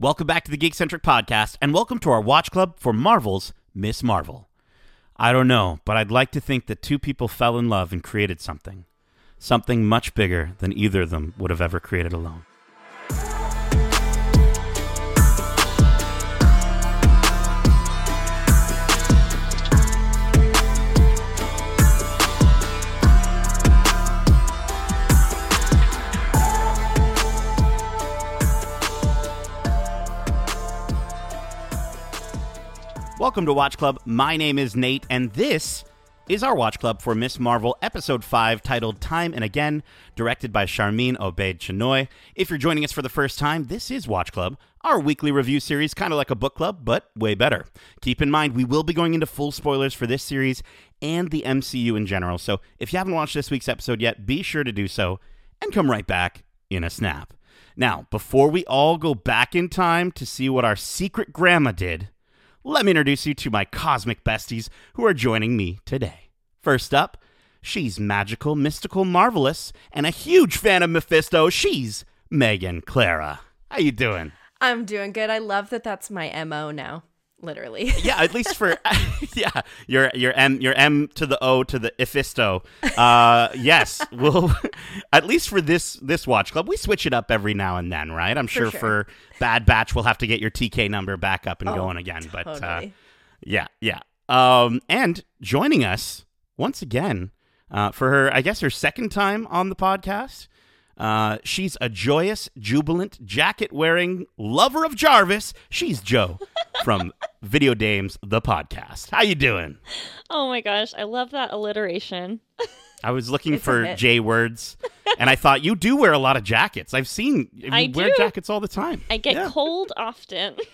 Welcome back to the Geekcentric Podcast, and welcome to our watch club for Marvel's Miss Marvel. I don't know, but I'd like to think that two people fell in love and created something. Something much bigger than either of them would have ever created alone. Welcome to Watch Club. My name is Nate, and this is our Watch Club for Miss Marvel Episode 5, titled Time and Again, directed by Sharmeen Obaid Chinoy. If you're joining us for the first time, this is Watch Club, our weekly review series, kind of like a book club, but way better. Keep in mind, we will be going into full spoilers for this series and the MCU in general, so if you haven't watched this week's episode yet, be sure to do so and come right back in a snap. Now, before we all go back in time to see what our secret grandma did, let me introduce you to my cosmic besties who are joining me today. First up, she's magical, mystical, marvelous, and a huge fan of Mephisto. She's Megan Clara. How you doing? I'm doing good. I love that that's my MO now. Literally. Yeah, at least for yeah, your your M your M to the O to the Ephisto. Uh yes, we'll at least for this this watch club, we switch it up every now and then, right? I'm sure for, sure. Bad Batch we'll have to get your TK number back up and Oh, going again. But uh, yeah, yeah. Um, and joining us once again uh, for her, I guess her second time on the podcast. Uh, she's a joyous, jubilant, jacket-wearing lover of Jarvis. She's Jo from Video Dames, the podcast. How you doing? Oh my gosh, I love that alliteration. I was looking It's for. J words, and I thought you do wear a lot of jackets. I've seen you I wear do. jackets all the time. I get yeah. cold often.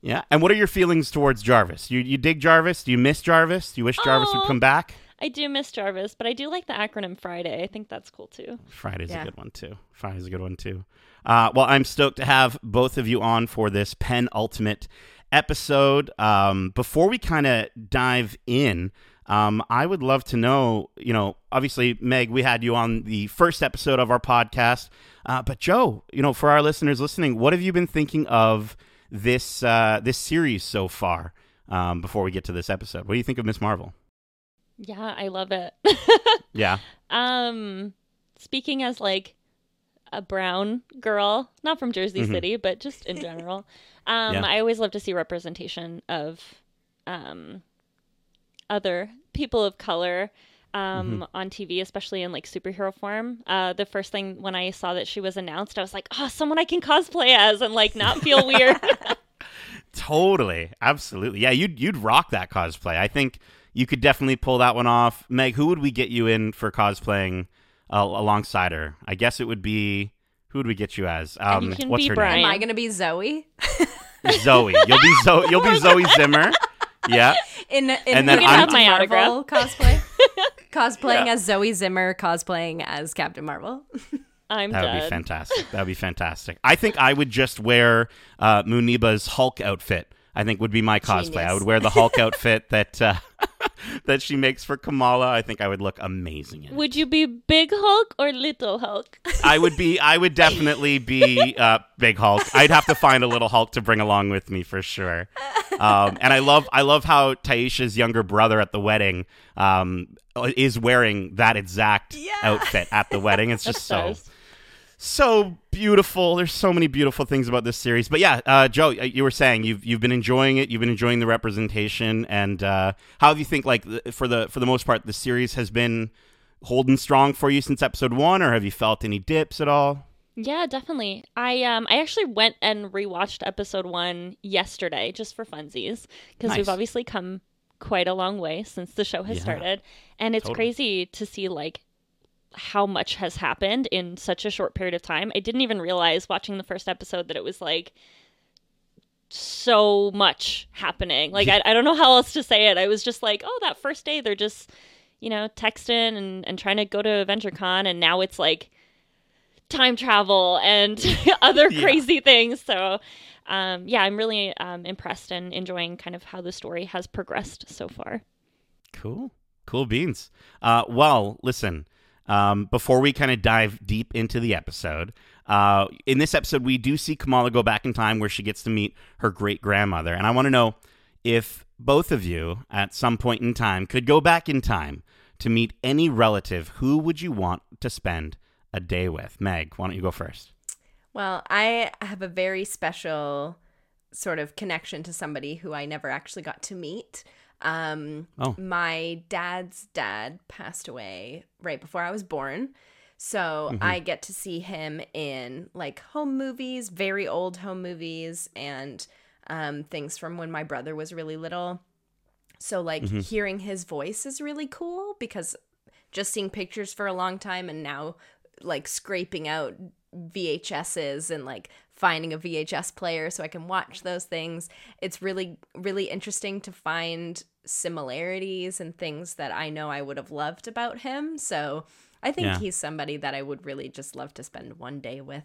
Yeah. And what are your feelings towards Jarvis? You you dig Jarvis? Do you miss Jarvis? Do you wish Jarvis would Oh. come back? I do miss Jarvis, but I do like the acronym Friday. I think that's cool too. Friday's a good one too. Friday's a good one too. Uh, well, I'm stoked to have both of you on for this penultimate episode. Um, before we kind of dive in, um, I would love to know. You know, obviously, Meg, we had you on the first episode of our podcast, uh, but Jo, you know, for our listeners listening, what have you been thinking of this uh, this series so far? Um, before we get to this episode, what do you think of Miss Marvel? Yeah, I love it. Yeah, um speaking as like a brown girl, not from Jersey Mhm. City, but just in general. Um Yeah. I always love to see representation of um other people of color um Mm-hmm. on TV, especially in like superhero form. Uh the first thing when I saw that she was announced, I was like, "Oh, someone I can cosplay as and like not feel weird." Totally, absolutely. Yeah, you'd you'd rock that cosplay. I think you could definitely pull that one off. Meg, who would we get you in for cosplaying uh, alongside her? I guess it would be who would we get you as? Um, You what's be her Brian. Am I going to be Zoe? Zoe. You'll be Zoe. You'll be Zoe Zimmer. Yeah. In, in And then the I'm- have my Marvel cosplay? Cosplaying Yeah. as Zoe Zimmer, cosplaying as Captain Marvel. I'm That would be fantastic. That would be fantastic. I think I would just wear uh, Muniba's Hulk outfit. I think would be my cosplay. I would wear the Hulk outfit that uh, that she makes for Kamala. I think I would look amazing in it. Would you be Big Hulk or Little Hulk? I would be. I would definitely be uh, big Hulk. I'd have to find a little Hulk to bring along with me for sure. Um, and I love. I love how Tyesha's younger brother at the wedding um, is wearing that exact Yeah. outfit at the wedding. It's just so. So beautiful. There's so many beautiful things about this series. But yeah, uh, Jo, uh, you were saying you've you've been enjoying it. You've been enjoying the representation, and uh, how do you think like for the for the most part the series has been holding strong for you since episode one, or have you felt any dips at all? Yeah, definitely. I um I actually went and rewatched episode 1 yesterday just for funsies because Nice. we've obviously come quite a long way since the show has Yeah. started and it's Totally. crazy to see like how much has happened in such a short period of time. I didn't even realize watching the first episode that it was like so much happening. Like I, I don't know how else to say it. I was just like, oh, that first day they're just, you know, texting and, and trying to go to AvengerCon and now it's like time travel and other Yeah. crazy things. So um, yeah, I'm really um, impressed and enjoying kind of how the story has progressed so far. Cool. Cool beans. Uh, well, listen, um, before we kind of dive deep into the episode. Uh, in this episode, we do see Kamala go back in time where she gets to meet her great grandmother. And I want to know if both of you, at some point in time, could go back in time to meet any relative, who would you want to spend a day with? Meg, why don't you go first? Well, I have a very special sort of connection to somebody who I never actually got to meet. Um, Oh. My dad's dad passed away right before I was born. So I get to see him in like home movies, very old home movies, and um, things from when my brother was really little. So, like, hearing his voice is really cool because just seeing pictures for a long time and now, like, scraping out VHSs and like finding a VHS player so I can watch those things. It's really, really interesting to find similarities and things that I know I would have loved about him. So I think Yeah. he's somebody that I would really just love to spend one day with.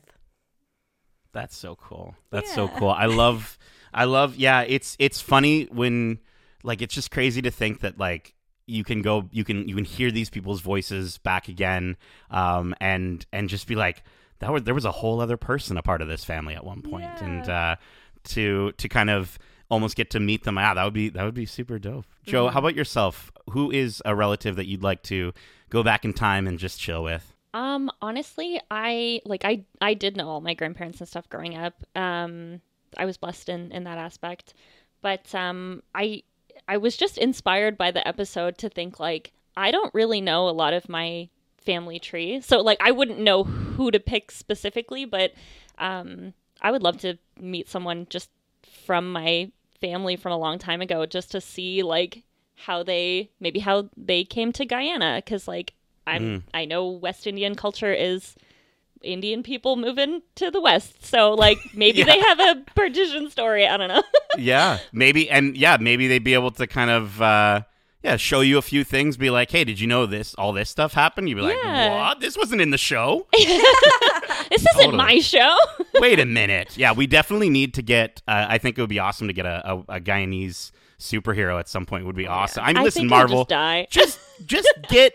That's so cool. That's so cool. I love I love yeah, it's it's funny when like it's just crazy to think that like you can go you can you can hear these people's voices back again um and and just be like that was there was a whole other person a part of this family at one point and uh to to kind of almost get to meet them ah that would be that would be super dope. Jo, how about yourself? Who is a relative that you'd like to go back in time and just chill with? Um, honestly, I like I I did know all my grandparents and stuff growing up. Um, I was blessed in in that aspect, but um, I I was just inspired by the episode to think like I don't really know a lot of my family tree, so like I wouldn't know who to pick specifically, but um, I would love to meet someone just from my family from a long time ago, just to see like how they maybe how they came to Guyana, because like I'm I know West Indian culture is Indian people moving to the West. So like maybe Yeah. they have a partition story. I don't know. yeah, maybe, and yeah, maybe they'd be able to kind of, uh, yeah, show you a few things. Be like, hey, did you know this? All this stuff happened. You'd be like, Yeah. what? This wasn't in the show. this isn't my show. Wait a minute. Yeah, we definitely need to get. Uh, I think it would be awesome to get a, a, a Guyanese superhero at some point. Would be awesome. I mean, listen, Marvel, just just just get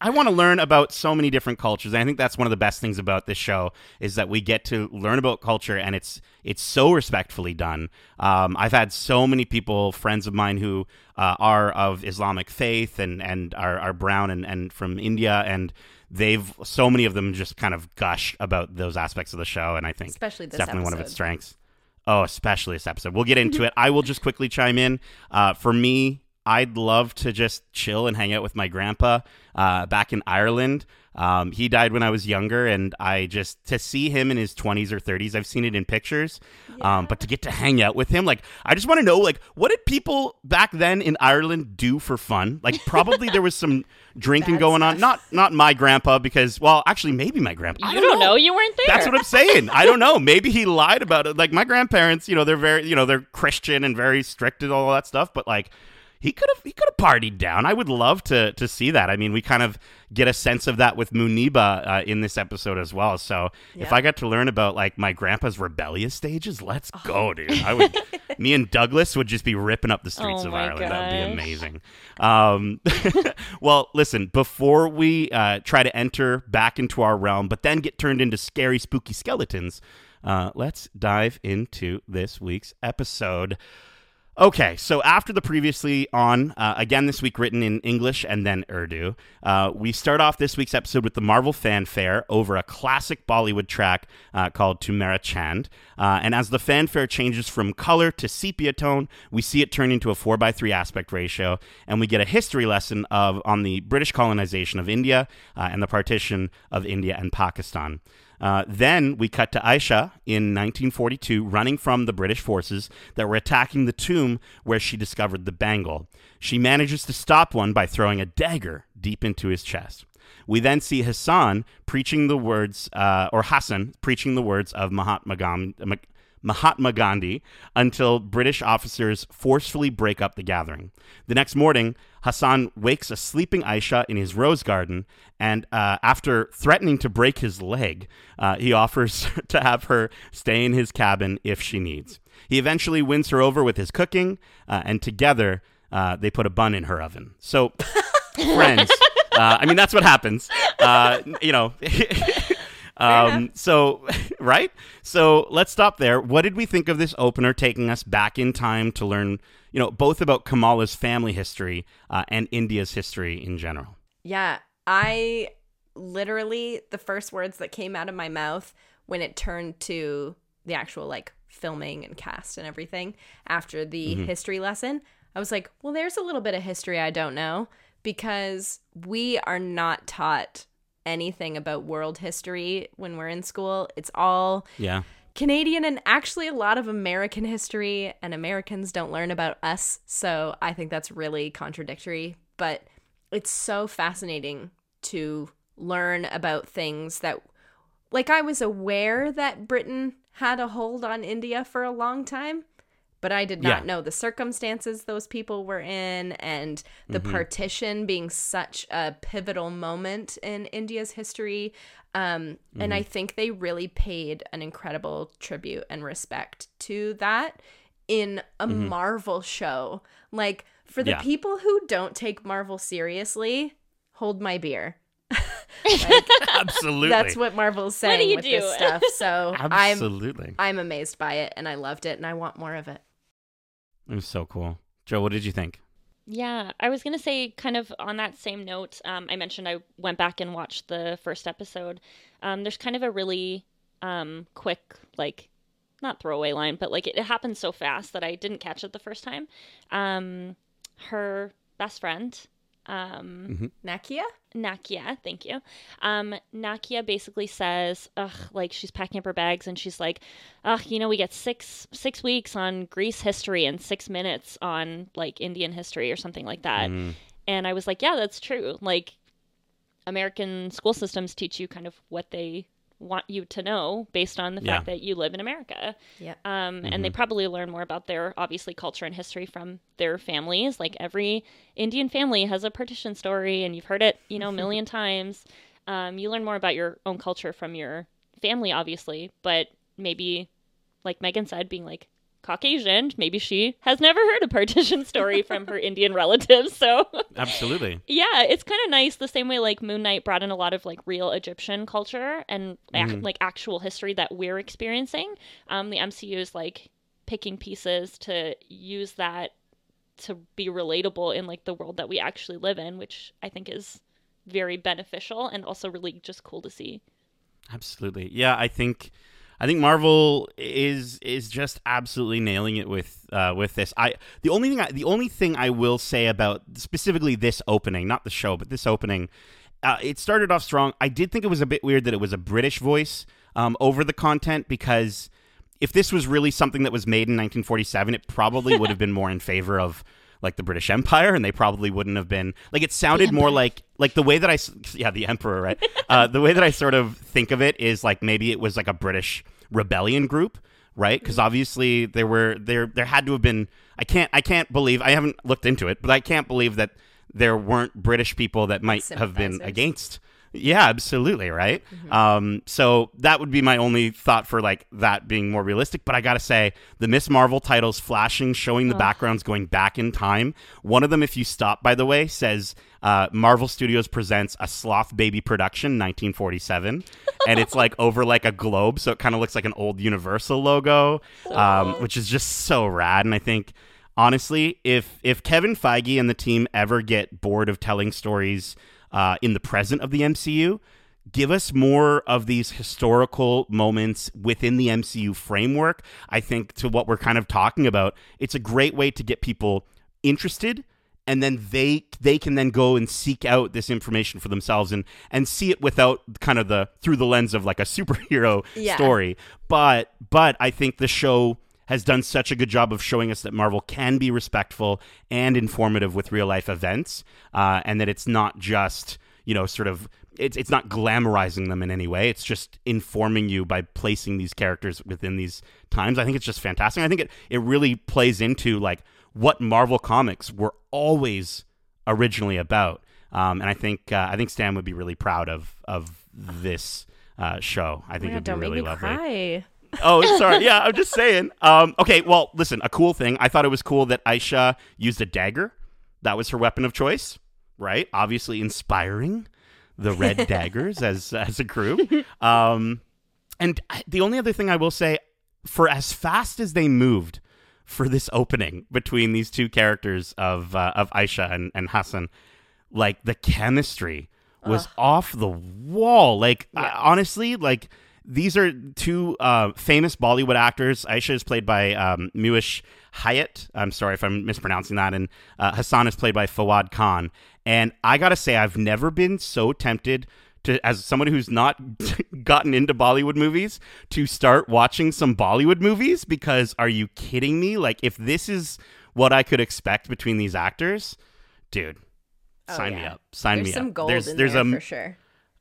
I want to learn about so many different cultures. And I think that's one of the best things about this show is that we get to learn about culture and it's it's so respectfully done. Um, I've had so many people, friends of mine who uh, are of Islamic faith and and are, are brown and, and from India and they've so many of them just kind of gush about those aspects of the show and I think Especially it's this definitely one of its strengths. Oh, especially this episode. We'll get into it. I will just quickly chime in. Uh, for me, I'd love to just chill and hang out with my grandpa uh, back in Ireland. Um, he died when I was younger, and I just to see him in his 20s or 30s, I've seen it in pictures. Um, but to get to hang out with him, like, I just want to know, like, what did people back then in Ireland do for fun? Like, probably there was some drinking going on. Not not my grandpa, because well, actually, maybe my grandpa. I you don't know. You weren't there. that's what I'm saying. I don't know. Maybe he lied about it. Like my grandparents, you know, they're very, you know, they're Christian and very strict and all that stuff. But like, he could have, he could have partied down. I would love to to see that. I mean, we kind of get a sense of that with Muniba uh, in this episode as well. So if I got to learn about like my grandpa's rebellious stages, let's go, dude. I would. me and Douglas would just be ripping up the streets Oh of Ireland. That would be amazing. Um, well, listen, before we uh, try to enter back into our realm, but then get turned into scary, spooky skeletons, uh, let's dive into this week's episode. Okay, so after the previously on, uh, again this week written in English and then Urdu, uh, we start off this week's episode with the Marvel fanfare over a classic Bollywood track uh, called Tumera Chand. Uh, and as the fanfare changes from color to sepia tone, we see it turn into a 4x3 aspect ratio, and we get a history lesson of on the British colonization of India uh, and the partition of India and Pakistan. Uh, then we cut to Aisha in 1942 running from the British forces that were attacking the tomb where she discovered the bangle. She manages to stop one by throwing a dagger deep into his chest. We then see Hassan preaching the words, uh, or Hassan preaching the words of Mahatma Gandhi. Mahatma Gandhi until British officers forcefully break up the gathering. The next morning, Hassan wakes a sleeping Aisha in his rose garden, and uh, after threatening to break his leg, uh, he offers to have her stay in his cabin if she needs. He eventually wins her over with his cooking, uh, and together uh, they put a bun in her oven. So, friends, Uh, I mean, that's what happens. Uh, you know. um, so, right? So let's stop there. What did we think of this opener taking us back in time to learn, you know, both about Kamala's family history uh, and India's history in general? Yeah, I literally the first words that came out of my mouth when it turned to the actual like filming and cast and everything after the Mm-hmm. history lesson, I was like, well, there's a little bit of history I don't know because we are not taught anything about world history when we're in school. It's all Yeah. Canadian and actually a lot of American history, and Americans don't learn about us. So I think that's really contradictory. But it's so fascinating to learn about things that, like, I was aware that Britain had a hold on India for a long time, but I did not Yeah. know the circumstances those people were in and the mm-hmm. partition being such a pivotal moment in India's history. Um, And I mm-hmm. think they really paid an incredible tribute and respect to that in a mm-hmm. Marvel show. Like, for the Yeah. people who don't take Marvel seriously, hold my beer. Absolutely. That's what Marvel's saying you with do? this stuff. So I'm Absolutely. I'm amazed by it and I loved it and I want more of it. It was so cool. Jo, what did you think? Yeah, I was gonna say, kind of on that same note. Um, I mentioned I went back and watched the first episode. Um, there's kind of a really um, quick, like, not throwaway line, but like it, it happened so fast that I didn't catch it the first time. Um, her best friend, um, Nakia? Nakia, thank you. Um, Nakia basically says, ugh, like she's packing up her bags and she's like, ugh, you know, we get six six weeks on Greece history and six minutes on like Indian history or something like that. And I was like, yeah, that's true. Like American school systems teach you kind of what they want you to know based on the Yeah. fact that you live in America. Yep. Um, And they probably learn more about their obviously culture and history from their families. Like every Indian family has a partition story, and you've heard it, you know, a million times. Um, you learn more about your own culture from your family, obviously, but maybe, like Megan said, being like Caucasian, maybe she has never heard a partition story from her Indian relatives. So Absolutely. yeah, it's kind of nice the same way like Moon Knight brought in a lot of like real Egyptian culture and ac- like actual history that we're experiencing. Um, the MCU is like picking pieces to use that to be relatable in like the world that we actually live in, which I think is very beneficial and also really just cool to see. Absolutely. Yeah, I think I think Marvel is is just absolutely nailing it with uh, with this. I the only thing I, the only thing I will say about specifically this opening, not the show, but this opening, uh, it started off strong. I did think it was a bit weird that it was a British voice um, over the content because if this was really something that was made in 1947, it probably would have been more in favor of like the British Empire, and they probably wouldn't have been like it sounded more like like the way that I yeah the Emperor right uh, the way that I sort of think of it is like maybe it was like a British rebellion group right? Because mm-hmm. obviously there were there there had to have been I can't I can't believe I haven't looked into it but I can't believe that there weren't British people that might have been against yeah, absolutely, right? Um, so that would be my only thought for like that being more realistic. But I gotta say, the Miss Marvel titles flashing, showing the backgrounds going back in time. One of them, if you stop, by the way, says uh, Marvel Studios presents a Sloth Baby production, 1947, and it's like over like a globe, so it kind of looks like an old Universal logo, um, which is just so rad. And I think honestly, if if Kevin Feige and the team ever get bored of telling stories uh, in the present of the MCU, give us more of these historical moments within the MCU framework. I think to what we're kind of talking about, it's a great way to get people interested and then they they can then go and seek out this information for themselves and and see it without kind of the through the lens of like a superhero Yeah. story but but i think the show has done such a good job of showing us that marvel can be respectful and informative with real life events uh, and that it's not just you know sort of it's, it's not glamorizing them in any way it's just informing you by placing these characters within these times i think it's just fantastic i think it, it really plays into like what Marvel comics were always originally about. Um, and I think uh, I think Stan would be really proud of of this uh, show. I think Yeah, it'd be don't really make me lovely. cry. Oh, sorry. Yeah, I'm just saying. Um, okay, well, listen. A cool thing. I thought it was cool that Aisha used a dagger. That was her weapon of choice. right? Obviously inspiring the Red Daggers as as a group. Um, and the only other thing I will say, for as fast as they moved for this opening between these two characters of uh, of Aisha and, and Hassan, like the chemistry was off the wall. Like uh, honestly, like these are two uh, famous Bollywood actors. Aisha is played by um, Mehwish Hayat. I'm sorry if I'm mispronouncing that. And uh, Hassan is played by Fawad Khan. And I gotta say, I've never been so tempted to, as someone who's not gotten into Bollywood movies, to start watching some Bollywood movies. Because are you kidding me? Like, if this is what I could expect between these actors, dude, Oh, sign me up. Sign There's me up. there's in there's there a for sure.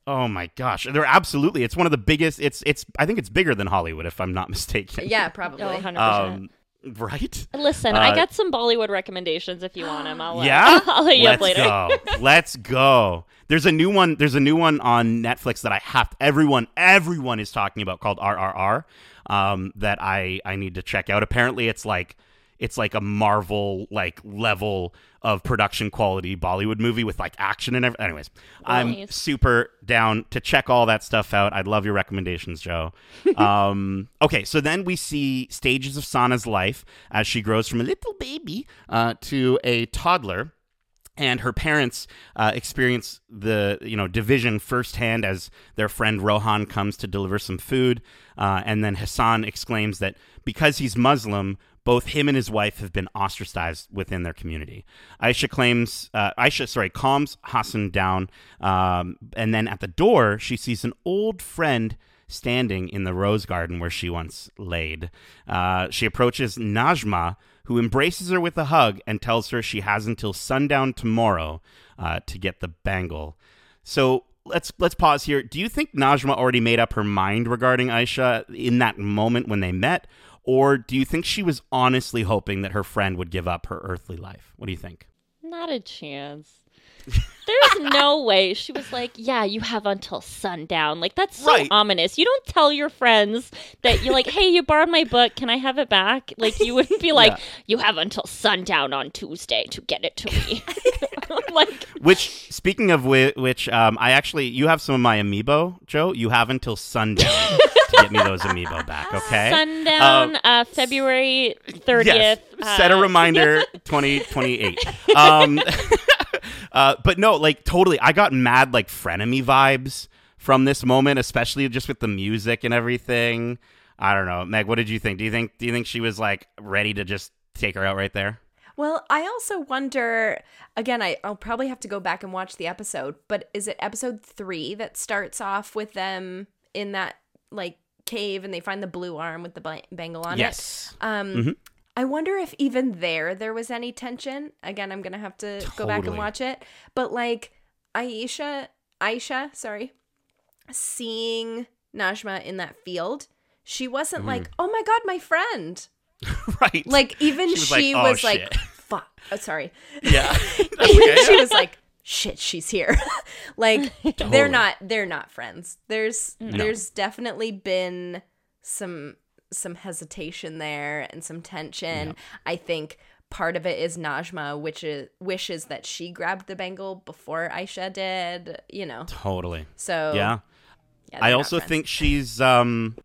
Oh my gosh, they're absolutely. It's one of the biggest. It's it's. I think it's bigger than Hollywood, if I'm not mistaken. Yeah, probably. Oh, 100%. Um, right. Listen, uh, I got some Bollywood recommendations if you want them. I'll, uh, Yeah. I'll hit you Let's up later. go. Let's go. There's a new one. There's a new one on Netflix that I have. everyone, everyone is talking about called RRR. Um, that I I need to check out. Apparently, it's like it's like a Marvel like level of production quality Bollywood movie with like action and everything. Anyways, I'm super down to check all that stuff out. I'd love your recommendations, Jo. um, okay, so then we see stages of Sana's life as she grows from a little baby uh, to a toddler and her parents uh, experience the you know division firsthand as their friend Rohan comes to deliver some food, uh, and then Hassan exclaims that because he's Muslim, both him and his wife have been ostracized within their community. Aisha claims, uh, Aisha, sorry, calms Hassan down, um, and then at the door she sees an old friend standing in the rose garden where she once laid. Uh, she approaches Najma, who embraces her with a hug and tells her she has until sundown tomorrow uh, to get the bangle. So let's let's pause here. Do you think Najma already made up her mind regarding Aisha in that moment when they met, or do you think she was honestly hoping that her friend would give up her earthly life? What do you think? Not a chance. There's no way. She was like, "Yeah, you have until sundown." Like that's so Right. ominous. You don't tell your friends that you're like, "Hey, you borrowed my book. Can I have it back?" Like you wouldn't be like, Yeah. "You have until sundown on Tuesday to get it to me." like Which, speaking of whi- which, um, I actually you have some of my amiibo, Jo. You have until sundown to get me those amiibo back. Okay. sundown, uh, February thirtieth. Yes. Set a reminder 2028. um, uh, but no, like totally. I got mad like frenemy vibes from this moment, especially just with the music and everything. I don't know. Meg, what did you think? Do you think do you think she was like ready to just take her out right there? Well, I also wonder again, I, I'll probably have to go back and watch the episode, but is it episode three that starts off with them in that like cave and they find the blue arm with the ba- bangle on Yes. it? Yes. Um Mhm. I wonder if even there there was any tension. Again, I'm gonna have to go back and watch it. But like Aisha Aisha, sorry, seeing Najma in that field, she wasn't Mm-hmm. like, "Oh my god, my friend." right. Like even She she was was like, like, "Oh, shit." "Fuck." Oh, sorry. yeah. Even she was like, "Shit, she's here." like Totally. they're not they're not friends. There's No. there's definitely been some some hesitation there and some tension. I think part of it is Najma which is wishes that she grabbed the bangle before Aisha did, you know. totally. So Yeah. yeah, I also think she's um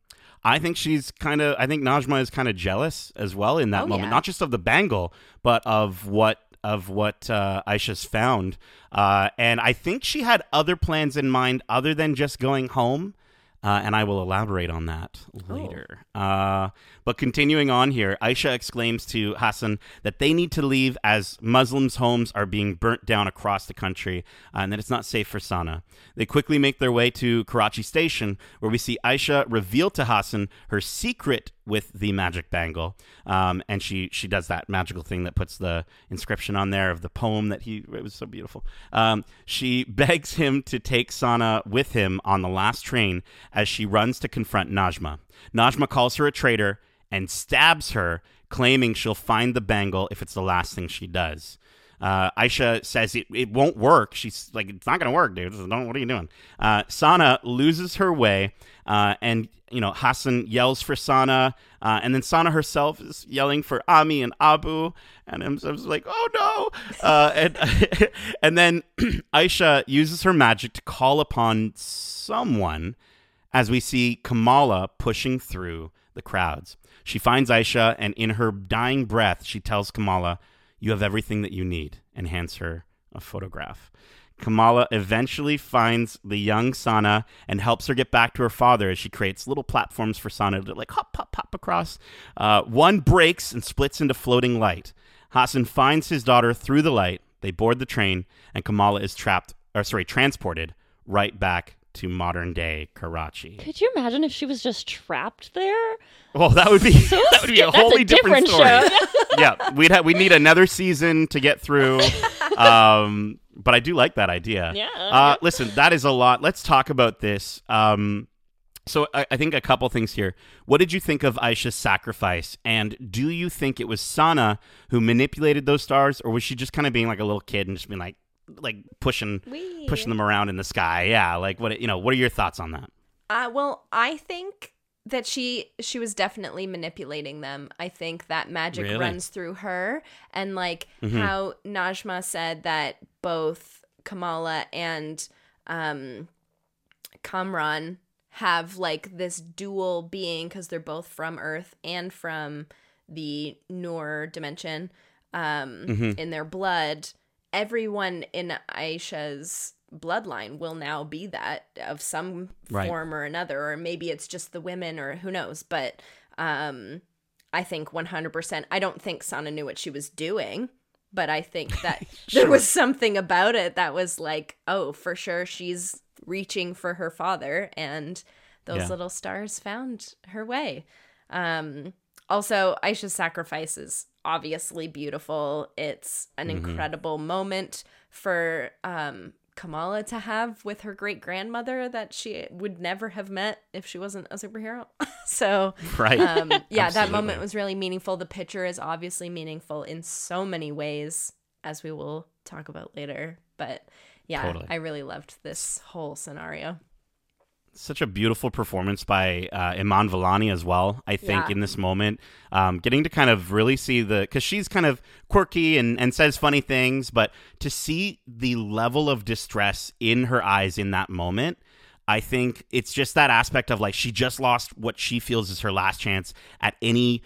I think she's kind of I think Najma is kind of jealous as well in that Oh, moment, yeah. not just of the bangle, but of what of what uh, Aisha's found. Uh, and I think she had other plans in mind other than just going home. Uh, and I will elaborate on that later. Uh, but continuing on here, Aisha exclaims to Hassan that they need to leave as Muslims' homes are being burnt down across the country uh, and that it's not safe for Sana. They quickly make their way to Karachi Station, where we see Aisha reveal to Hassan her secret with the magic bangle. Um, and she, she does that magical thing that puts the inscription on there of the poem that he, it was so beautiful. Um, she begs him to take Sana with him on the last train as she runs to confront Najma. Najma calls her a traitor and stabs her, claiming she'll find the bangle if it's the last thing she does. Uh, Aisha says it, it won't work. She's like, it's not going to work, dude. Don't, what are you doing? Uh, Sana loses her way, uh, and you know Hassan yells for Sana, uh, and then Sana herself is yelling for Ami and Abu, and I'm, I'm like, oh no! Uh, and and then Aisha uses her magic to call upon someone, as we see Kamala pushing through the crowds. She finds Aisha, and in her dying breath, she tells Kamala, You have everything that you need, and hands her a photograph. Kamala eventually finds the young Sana and helps her get back to her father as she creates little platforms for Sana to like hop, hop, hop across. Uh, one breaks and splits into floating light. Hassan finds his daughter through the light. They board the train, and Kamala is trapped, or sorry, transported right back to modern day Karachi. Could you imagine if she was just trapped there? Well, that would be So that would be a wholly a different story. show. yeah, we'd have we need another season to get through. Um, but I do like that idea. Yeah. Uh, listen, that is a lot. Let's talk about this. Um, so I, I think a couple things here. What did you think of Aisha's sacrifice? And do you think it was Sana who manipulated those stars, or was she just kind of being like a little kid and just being like, like pushing, Wee. pushing them around in the sky? Yeah. Like what? You know, what are your thoughts on that? Uh, well, I think that she she was definitely manipulating them. I think that magic Really? runs through her, and like Mhm. how Najma said that both Kamala and um, Kamran have like this dual being because they're both from Earth and from the Noor dimension um, Mhm. in their blood. Everyone in Aisha's bloodline will now be that of some Right. form or another, or maybe it's just the women, or who knows. But um, I think 100%. I don't think Sana knew what she was doing, but I think that there was something about it that was like, oh, for sure, she's reaching for her father, and those Yeah. little stars found her way. Um, also, Aisha's sacrifice is obviously beautiful. It's an Mm-hmm. incredible moment for um, Kamala to have with her great grandmother that she would never have met if she wasn't a superhero. so, Right. um, yeah, that moment was really meaningful. The picture is obviously meaningful in so many ways, as we will talk about later. But yeah, Totally. I really loved this whole scenario. Such a beautiful performance by uh, Iman Vellani as well. I think Yeah. in this moment, um, getting to kind of really see the because she's kind of quirky and, and says funny things, but to see the level of distress in her eyes in that moment. I think it's just that aspect of like she just lost what she feels is her last chance at any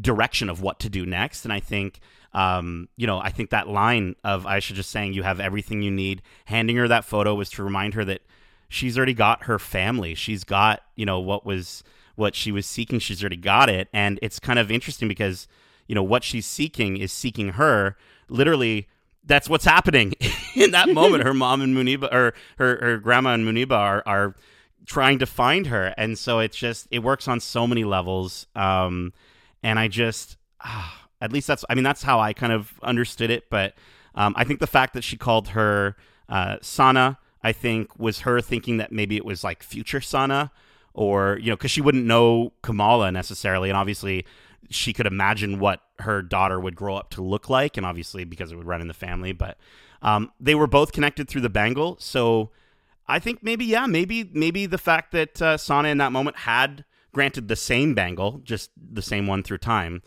direction of what to do next. And I think, um, you know, I think that line of Aisha just saying you have everything you need, handing her that photo was to remind her that she's already got her family. She's got, you know, what was what she was seeking. She's already got it. And it's kind of interesting because, you know, what she's seeking is seeking her. Literally, that's what's happening in that moment. Her mom and Muniba, or her, her grandma and Muniba are, are trying to find her. And so it's just, it works on so many levels. Um, and I just, at least that's, I mean, that's how I kind of understood it. But um, I think the fact that she called her uh, Sana, I think, was her thinking that maybe it was like future Sana, or you know, because she wouldn't know Kamala necessarily, and obviously she could imagine what her daughter would grow up to look like, and obviously because it would run in the family. But um, they were both connected through the bangle, so I think maybe yeah, maybe maybe the fact that uh, Sana in that moment had granted the same bangle, just the same one through time.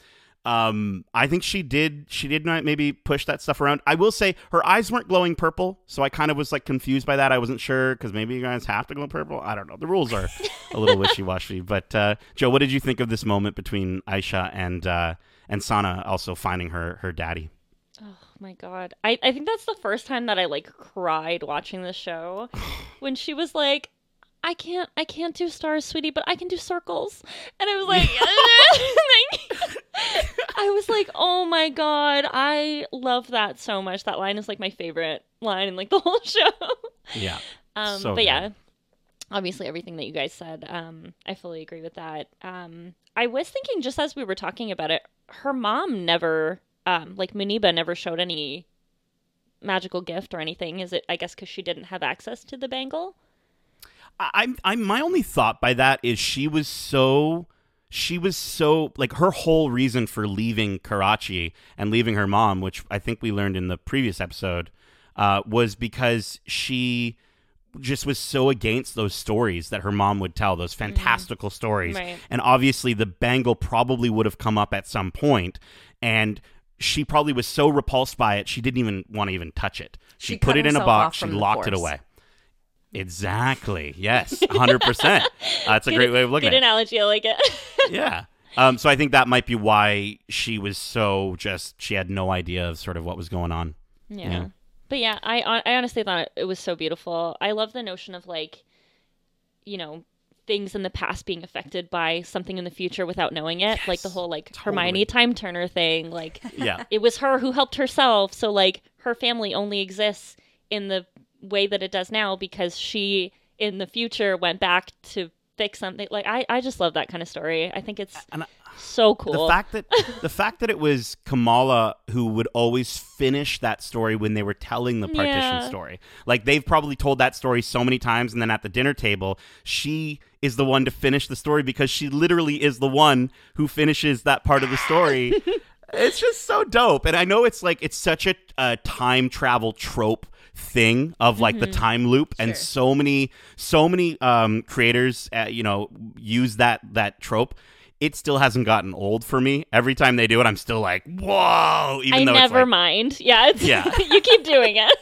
Um, I think she did. She did not maybe push that stuff around. I will say her eyes weren't glowing purple, so I kind of was like confused by that. I wasn't sure because maybe you guys have to glow purple. I don't know. The rules are a little wishy washy. But uh, Jo, what did you think of this moment between Aisha and uh, and Sana also finding her her daddy? Oh my god. I, I think that's the first time that I like cried watching the show. when she was like, I can't I can't do stars, sweetie, but I can do circles. And I was like I was like, oh my god, I love that so much. That line is like my favorite line in like the whole show. Yeah. Um, So but yeah, obviously everything that you guys said, um, I fully agree with that. Um, I was thinking just as we were talking about it, her mom never, um, like Muniba never showed any magical gift or anything. Is it? I guess because she didn't have access to the bangle. I- I'm I'm my only thought by that is she was so she was so like her whole reason for leaving Karachi and leaving her mom, which I think we learned in the previous episode, uh, was because she just was so against those stories that her mom would tell, those fantastical stories. Right. And obviously, the bangle probably would have come up at some point, and she probably was so repulsed by it, she didn't even want to even touch it. She, She put it in a box, she locked it away. Exactly. Yes. 100%. That's a Good- great way of looking Good at it analogy. I like it. yeah. Um, so I think that might be why she was so just she had no idea of sort of what was going on. Yeah. Yeah. But yeah, I I honestly thought it was so beautiful. I love the notion of like, you know, things in the past being affected by something in the future without knowing it. like the whole like totally. Hermione time turner thing. Like Yeah. it was her who helped herself, so like her family only exists in the way that it does now because she in the future went back to fix something. Like I I just love that kind of story. I think it's I- so cool. The fact that the fact that it was Kamala who would always finish that story when they were telling the partition Yeah. story. Like they've probably told that story so many times and then at the dinner table, she is the one to finish the story because she literally is the one who finishes that part of the story. it's just so dope. And I know it's like it's such a, a time travel trope thing of like the time loop and so many so many um creators uh, you know use that that trope it still hasn't gotten old for me every time they do it i'm still like whoa even I though never it's like, mind. Yeah, it's, Yeah. you keep doing it.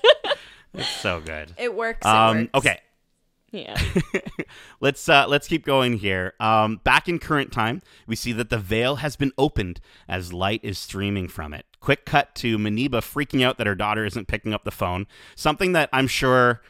it's so good It works. It um works. okay yeah. let's uh, let's keep going here. Um, back in current time, we see that the veil has been opened as light is streaming from it. Quick cut to Muniba freaking out that her daughter isn't picking up the phone. Something that I'm sure,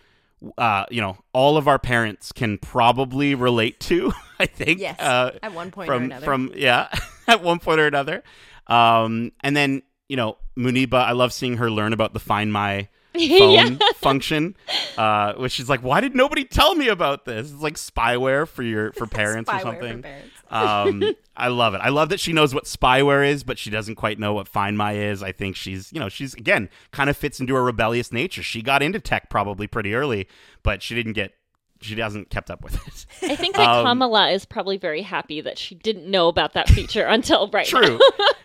uh, you know, all of our parents can probably relate to. I think. Yes. Uh, at one point or from another. from yeah, at one point or another. Um, and then you know, Muniba, I love seeing her learn about the Find My phone yeah. function, uh, which is like, why did nobody tell me about this? It's like spyware for your for parents or something. parents. um, I love it. I love that she knows what spyware is, but she doesn't quite know what Find My is. I think she's, you know, she's again kind of fits into her rebellious nature. She got into tech probably pretty early, but she didn't get, she hasn't kept up with it. I think that Um, Kamala is probably very happy that she didn't know about that feature until right now. True.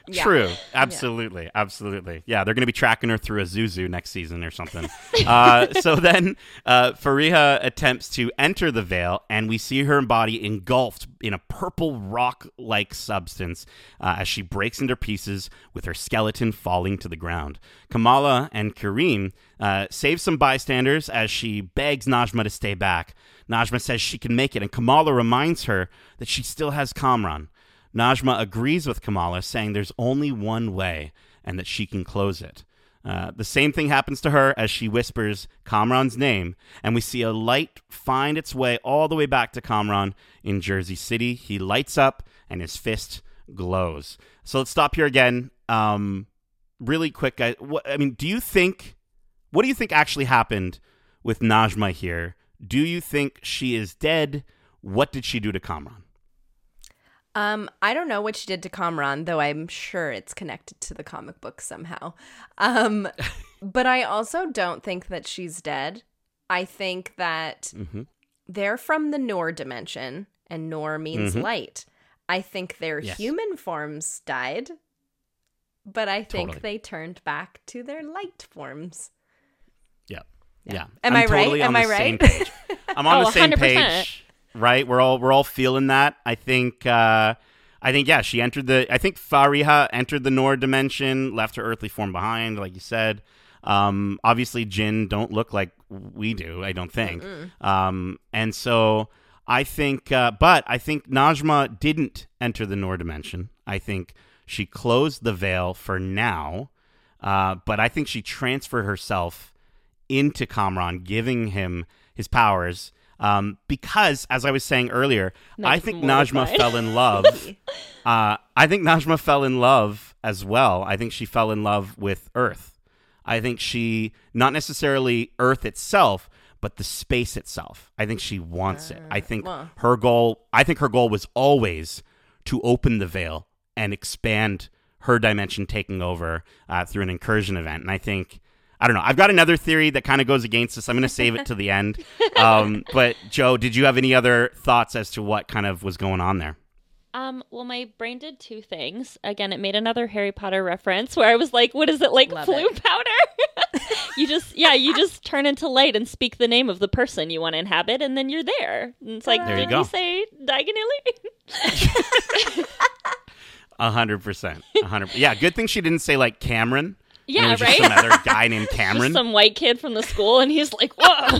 Yeah. True. Absolutely. Absolutely. Yeah, they're going to be tracking her through a Zuzu next season or something. uh, so then uh, Fariha attempts to enter the veil, and we see her body engulfed in a purple rock like substance uh, as she breaks into pieces with her skeleton falling to the ground. Kamala and Kareem uh, save some bystanders as she begs Najma to stay back. Najma says she can make it, and Kamala reminds her that she still has Kamran. Najma agrees with Kamala, saying there's only one way and that she can close it. Uh, the same thing happens to her as she whispers Kamran's name, and we see a light find its way all the way back to Kamran in Jersey City. He lights up and his fist glows. So let's stop here again. Um, really quick, I mean, do you think, what do you think actually happened with Najma here? Do you think she is dead? What did she do to Kamran? Um, I don't know what she did to Kamran, though I'm sure it's connected to the comic book somehow. Um, but I also don't think that she's dead. I think that Mhm. they're from the Noor dimension, and Noor means Mhm. light. I think their Yes. human forms died, but I think Totally. they turned back to their light forms. Yeah. Yeah. Yeah. Am I'm I right? totally on Am I right? I'm on Oh, the same 100%. page. Right? We're all we're all feeling that. I think uh I think yeah, she entered the I think Fariha entered the Noor dimension, left her earthly form behind, like you said. Um obviously Djinn don't look like we do, I don't think. Um and so I think uh but I think Najma didn't enter the Noor dimension. I think she closed the veil for now. Uh, but I think she transferred herself into Kamran, giving him his powers. Um, because, as I was saying earlier, I think mortified. Najma fell in love. uh, I think Najma fell in love as well. I think she fell in love with Earth. I think she, not necessarily Earth itself, but the space itself. I think she wants it. I think well. her goal, I think her goal was always to open the veil and expand her dimension taking over uh, through an incursion event. And I think, I don't know, I've got another theory that kind of goes against this. I'm going to save it to the end. Um, but Jo, did you have any other thoughts as to what kind of was going on there? Um, well, my brain did two things. Again, it made another Harry Potter reference where I was like, "What is it like Love Floo it. powder?" you just, yeah, you just turn into light and speak the name of the person you want to inhabit, and then you're there. And it's like, There you did go. he say diagonally? A hundred percent. A hundred. Yeah. Good thing she didn't say like Cameron. And it yeah, just right. some other guy named Just Cameron. some white kid from the school, and he's like, "Whoa!"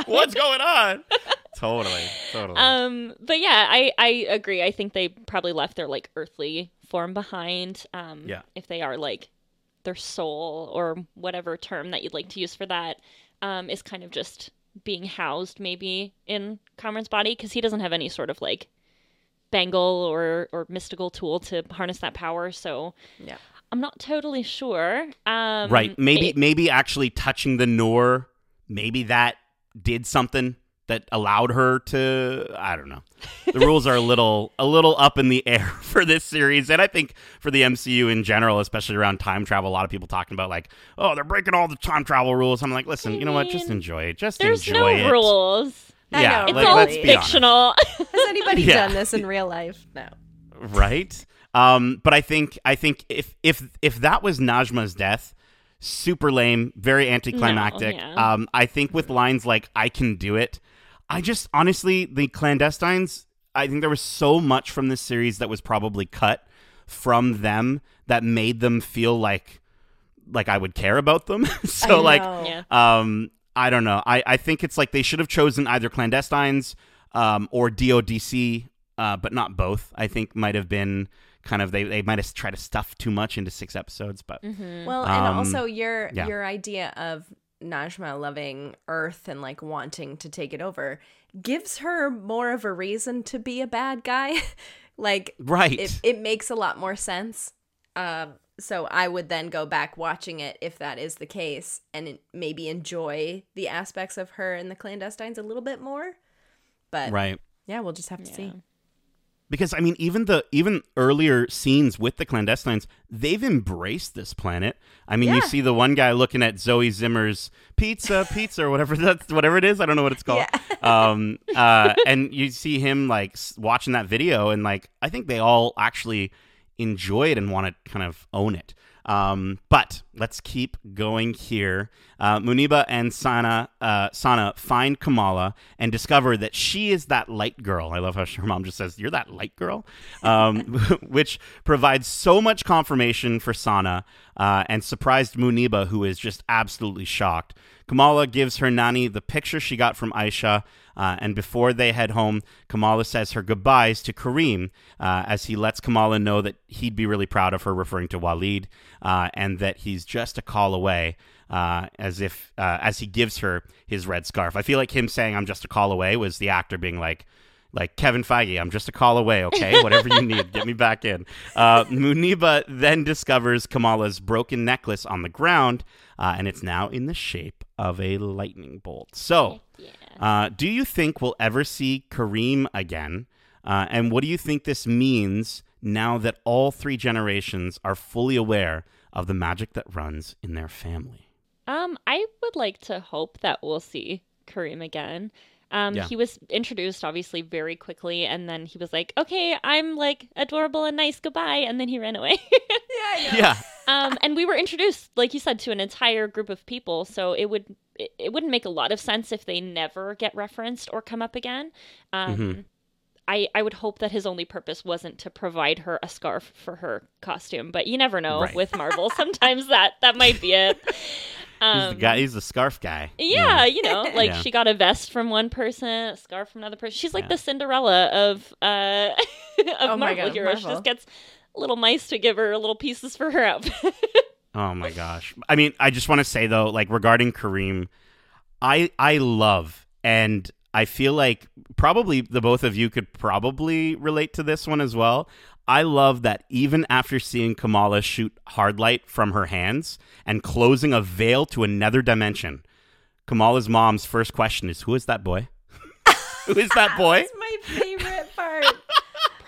What's going on? totally. Totally. Um, but yeah, I I agree. I think they probably left their like earthly form behind. Um, Yeah. If they are like their soul or whatever term that you'd like to use for that, um, is kind of just being housed maybe in Kamran's body because he doesn't have any sort of like bangle or or mystical tool to harness that power. So Yeah. I'm not totally sure. Um, right. Maybe it- maybe actually touching the Noor, maybe that did something that allowed her to I don't know. The rules are a little a little up in the air for this series and I think for the MCU in general, especially around time travel, a lot of people talking about like, "Oh, they're breaking all the time travel rules." I'm like, "Listen, I you know what? Just enjoy it. Just there's enjoy no it." There's no rules. I Yeah, know, It's like, all let's be honest. fictional. Has anybody Yeah. done this in real life? No. right? Um, but I think I think if if if that was Najma's death, super lame, very anticlimactic. No, yeah. Um, I think with lines like "I can do it," I just honestly the clandestines. I think there was so much from this series that was probably cut from them that made them feel like like I would care about them. so I like yeah. um, I don't know. I, I think it's like they should have chosen either clandestines um, or DODC, uh, but not both. I think might have been kind of they, they might have tried to stuff too much into six episodes, but Mm-hmm. Well, and Um, also your yeah. your idea of Najma loving Earth and like wanting to take it over gives her more of a reason to be a bad guy. like right. it, it makes a lot more sense. Um, so I would then go back watching it if that is the case, and maybe enjoy the aspects of her and the clandestines a little bit more. But right. yeah, we'll just have to see. Because I mean, even the even earlier scenes with the clandestines, they've embraced this planet. I mean, you see the one guy looking at Zoe Zimmer's pizza, pizza, or whatever that's whatever it is. I don't know what it's called. Um, uh, and you see him like watching that video, and like I think they all actually enjoy it and want to kind of own it. Um, but let's keep going here. Uh, Muniba and Sana, uh, Sana find Kamala and discover that she is that light girl. I love how her mom just says, "You're that light girl," um, which provides so much confirmation for Sana uh, and surprised Muniba, who is just absolutely shocked. Kamala gives her nanny the picture she got from Aisha, uh, and before they head home, Kamala says her goodbyes to Kareem uh, as he lets Kamala know that he'd be really proud of her, referring to Waleed, uh, and that he's just a call away. Uh, as if uh, as he gives her his red scarf, I feel like him saying "I'm just a call away" was the actor being like, like Kevin Feige, I'm just a call away, okay? Whatever you need, get me back in. Uh, Muniba then discovers Kamala's broken necklace on the ground, uh, and it's now in the shape of a lightning bolt. So, uh, do you think we'll ever see Kareem again? Uh, and what do you think this means now that all three generations are fully aware of the magic that runs in their family? Um, I would like to hope that we'll see Kareem again. Um, Yeah. he was introduced obviously very quickly, and then he was like, "Okay, I'm like adorable and nice. Goodbye," and then he ran away. Yeah. um, and we were introduced, like you said, to an entire group of people, so it would it, it wouldn't make a lot of sense if they never get referenced or come up again. Um, Mhm. I, I would hope that his only purpose wasn't to provide her a scarf for her costume, but you never know Right. with Marvel. Sometimes that that might be it. He's Um, the guy. He's the scarf guy. yeah, you know, like Yeah. she got a vest from one person, a scarf from another person. She's like Yeah. the Cinderella of uh of Oh Marvel God, heroes. She just gets little mice to give her little pieces for her outfit. Oh my gosh. I mean, I just want to say though, like regarding Kareem, I I love and I feel like probably the both of you could probably relate to this one as well. I love that even after seeing Kamala shoot hard light from her hands and closing a veil to another dimension, Kamala's mom's first question is, "Who is that boy? Who is that boy?" That's my favorite part.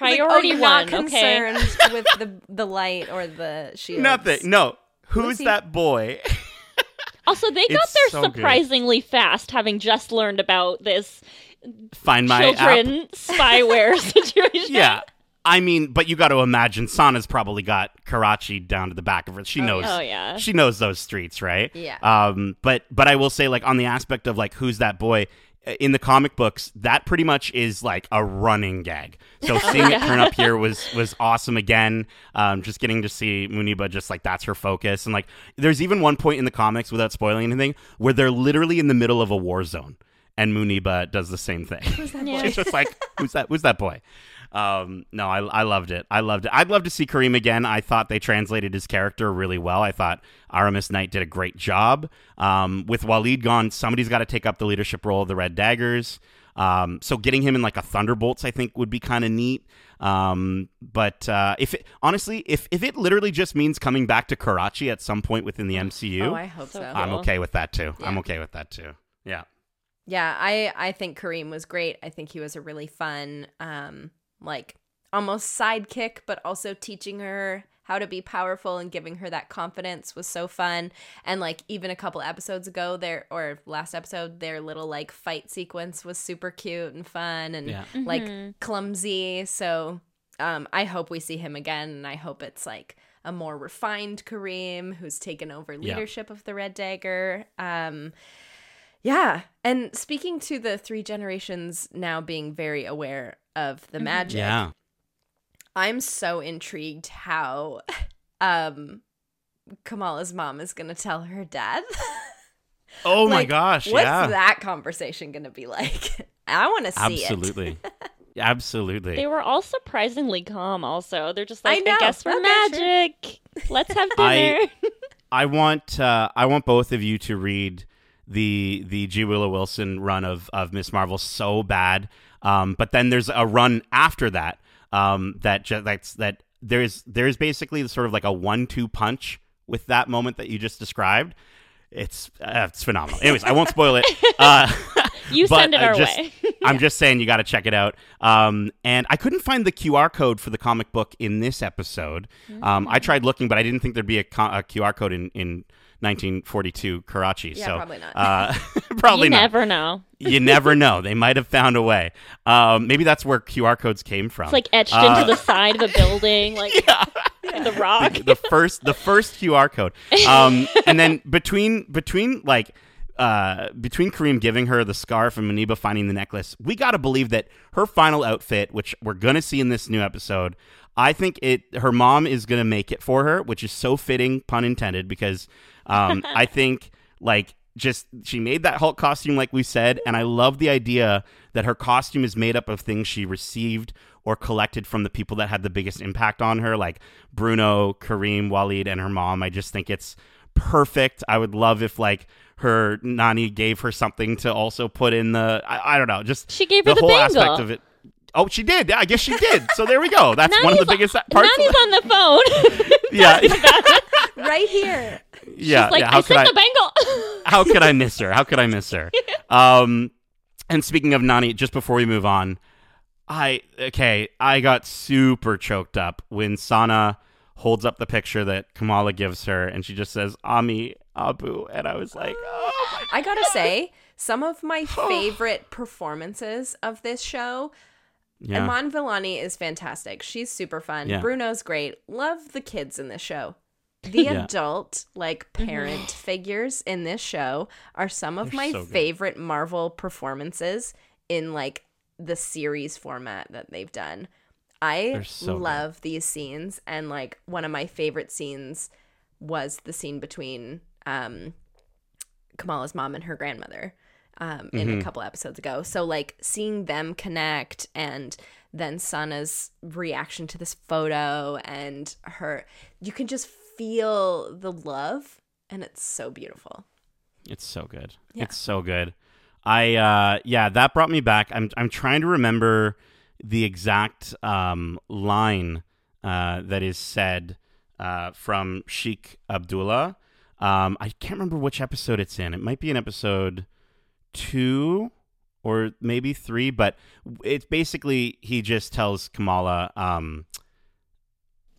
Like, Priority oh, you're one, not okay. concerned with the the light or the shield. Nothing. No. Who is he? that boy? Also, they got It's there so good. surprisingly fast, having just learned about this Find my app. children spyware situation. Yeah. I mean, but you got to imagine Sana's probably got Karachi down to the back of her. She knows. Oh yeah. She knows those streets, right? Yeah. Um, but but I will say, like on the aspect of like who's that boy in the comic books, that pretty much is like a running gag. So seeing it turn up here was was awesome again. Um, just getting to see Muniba just like that's her focus, and like there's even one point in the comics without spoiling anything where they're literally in the middle of a war zone, and Muniba does the same thing. Yeah. She's just like, who's that? Who's that boy? Um, no, I, I loved it. I loved it. I'd love to see Kareem again. I thought they translated his character really well. I thought Aramis Knight did a great job. Um, with Waleed gone, somebody's got to take up the leadership role of the Red Daggers. Um, so getting him in like a Thunderbolts, I think, would be kind of neat. Um, but uh, if it, honestly, if if it literally just means coming back to Karachi at some point within the MCU, Oh, I hope so. So I'm cool. okay with that too. I'm okay with that too. Yeah. Yeah, I I think Kareem was great. I think he was a really fun, um, like almost sidekick, but also teaching her how to be powerful and giving her that confidence was so fun. And like even a couple episodes ago, their or last episode, their little like fight sequence was super cute and fun and Yeah. like clumsy. So um, I hope we see him again, and I hope it's like a more refined Kareem who's taken over leadership of the Red Dagger. Um, yeah. And speaking to the three generations now being very aware of the magic, Yeah. I'm so intrigued how um Kamala's mom is going to tell her dad. Oh my gosh. What's yeah. that conversation going to be like? I want to see it. Absolutely. Absolutely. They were all surprisingly calm. Also, they're just like, I, know. guess we're Okay, sure. magic. Let's have I- dinner. I want uh, I want both of you to read the the G Willow Wilson run of of Miss Marvel so bad. Um, but then there's a run after that um, that ju- that's that there's there's basically sort of like a one two punch with that moment that you just described. It's uh, it's phenomenal. Anyways, I won't spoil it. Uh, you but send it our just- way. I'm just saying you got to check it out. Um, and I couldn't find the QR code for the comic book in this episode. Um, Mm. I tried looking, but I didn't think there'd be a, co- a QR code in, in 1942 Karachi. Yeah, so probably not. Uh, probably you not. never know. you never know. They might have found a way. Um, maybe that's where QR codes came from. It's like etched Uh, into the side of a building, like in the rock. the first the first QR code. Um, and then between between like uh, between Kareem giving her the scarf and Muniba finding the necklace, we got to believe that her final outfit, which we're gonna see in this new episode, I think it her mom is gonna make it for her, which is so fitting, pun intended, because um, I think like just she made that Hulk costume like we said, and I love the idea that her costume is made up of things she received or collected from the people that had the biggest impact on her, like Bruno, Kareem, Waleed, and her mom. I just think it's perfect. I would love if like her nanny gave her something to also put in the I, I don't know, just She gave her the whole bangle. aspect of it. Oh, she did. Yeah, I guess she did. So there we go. That's one of the biggest parts. Nani's of on the phone. yeah, right here. yeah, She's like, yeah. How I could I? the bangle. how could I miss her? How could I miss her? Um, and speaking of Nani, just before we move on, I okay, I got super choked up when Sana holds up the picture that Kamala gives her, and she just says Ami Abu, and I was like, oh I gotta say, some of my favorite performances of this show. yeah, Iman Vellani is fantastic. She's super fun. Yeah. Bruno's great. Love the kids in this show. The Yeah. adult, like parent figures in this show are some of They're my so favorite Marvel performances in like the series format that they've done. I They're so good. love these scenes and like one of my favorite scenes was the scene between um Kamala's mom and her grandmother um, in Mm-hmm. a couple episodes ago. So like seeing them connect and then Sana's reaction to this photo and her, you can just feel the love, and it's so beautiful. It's so good. Yeah. It's so good. I uh yeah, that brought me back. I'm I'm trying to remember the exact um line uh that is said uh from Sheikh Abdullah. Um I can't remember which episode it's in. It might be in episode 2 or maybe 3, but it's basically he just tells Kamala um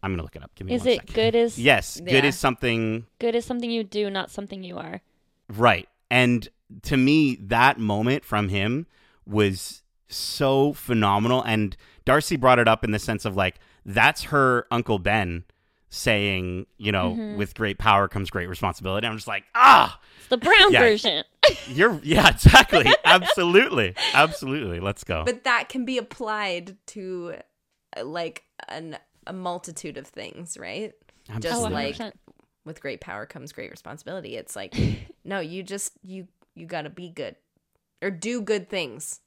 I'm going to look it up. Give me Is one it second. good as Yes, good is something good is something you do, not something you are? Right. And to me, that moment from him was so phenomenal. And Darcy brought it up in the sense of like that's her Uncle Ben saying, you know, Mm-hmm. with great power comes great responsibility. I'm just like, ah, It's the brown Yeah. version. you're yeah, exactly, absolutely, absolutely. Let's go. But that can be applied to like an, a multitude of things, right? Just Oh, like with great power comes great responsibility. It's like no, you just you you got to be good or do good things.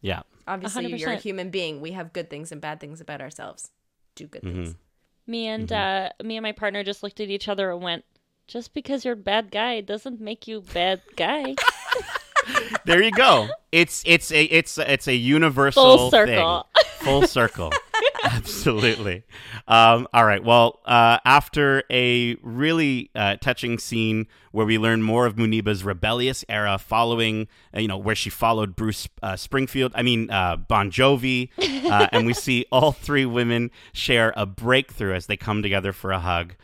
yeah, Obviously, you're a human being. We have good things and bad things about ourselves. Do good Mm-hmm. things. Me and Mm-hmm. uh, me and my partner just looked at each other and went, "Just because you're a bad guy doesn't make you bad guy." there you go. It's it's a it's it's a universal Full circle. thing. Full circle. Absolutely. Um, all right. Well, uh, after a really uh, touching scene where we learn more of Muniba's rebellious era, following uh, you know where she followed Bruce uh, Springfield, I mean uh, Bon Jovi, uh, and we see all three women share a breakthrough as they come together for a hug.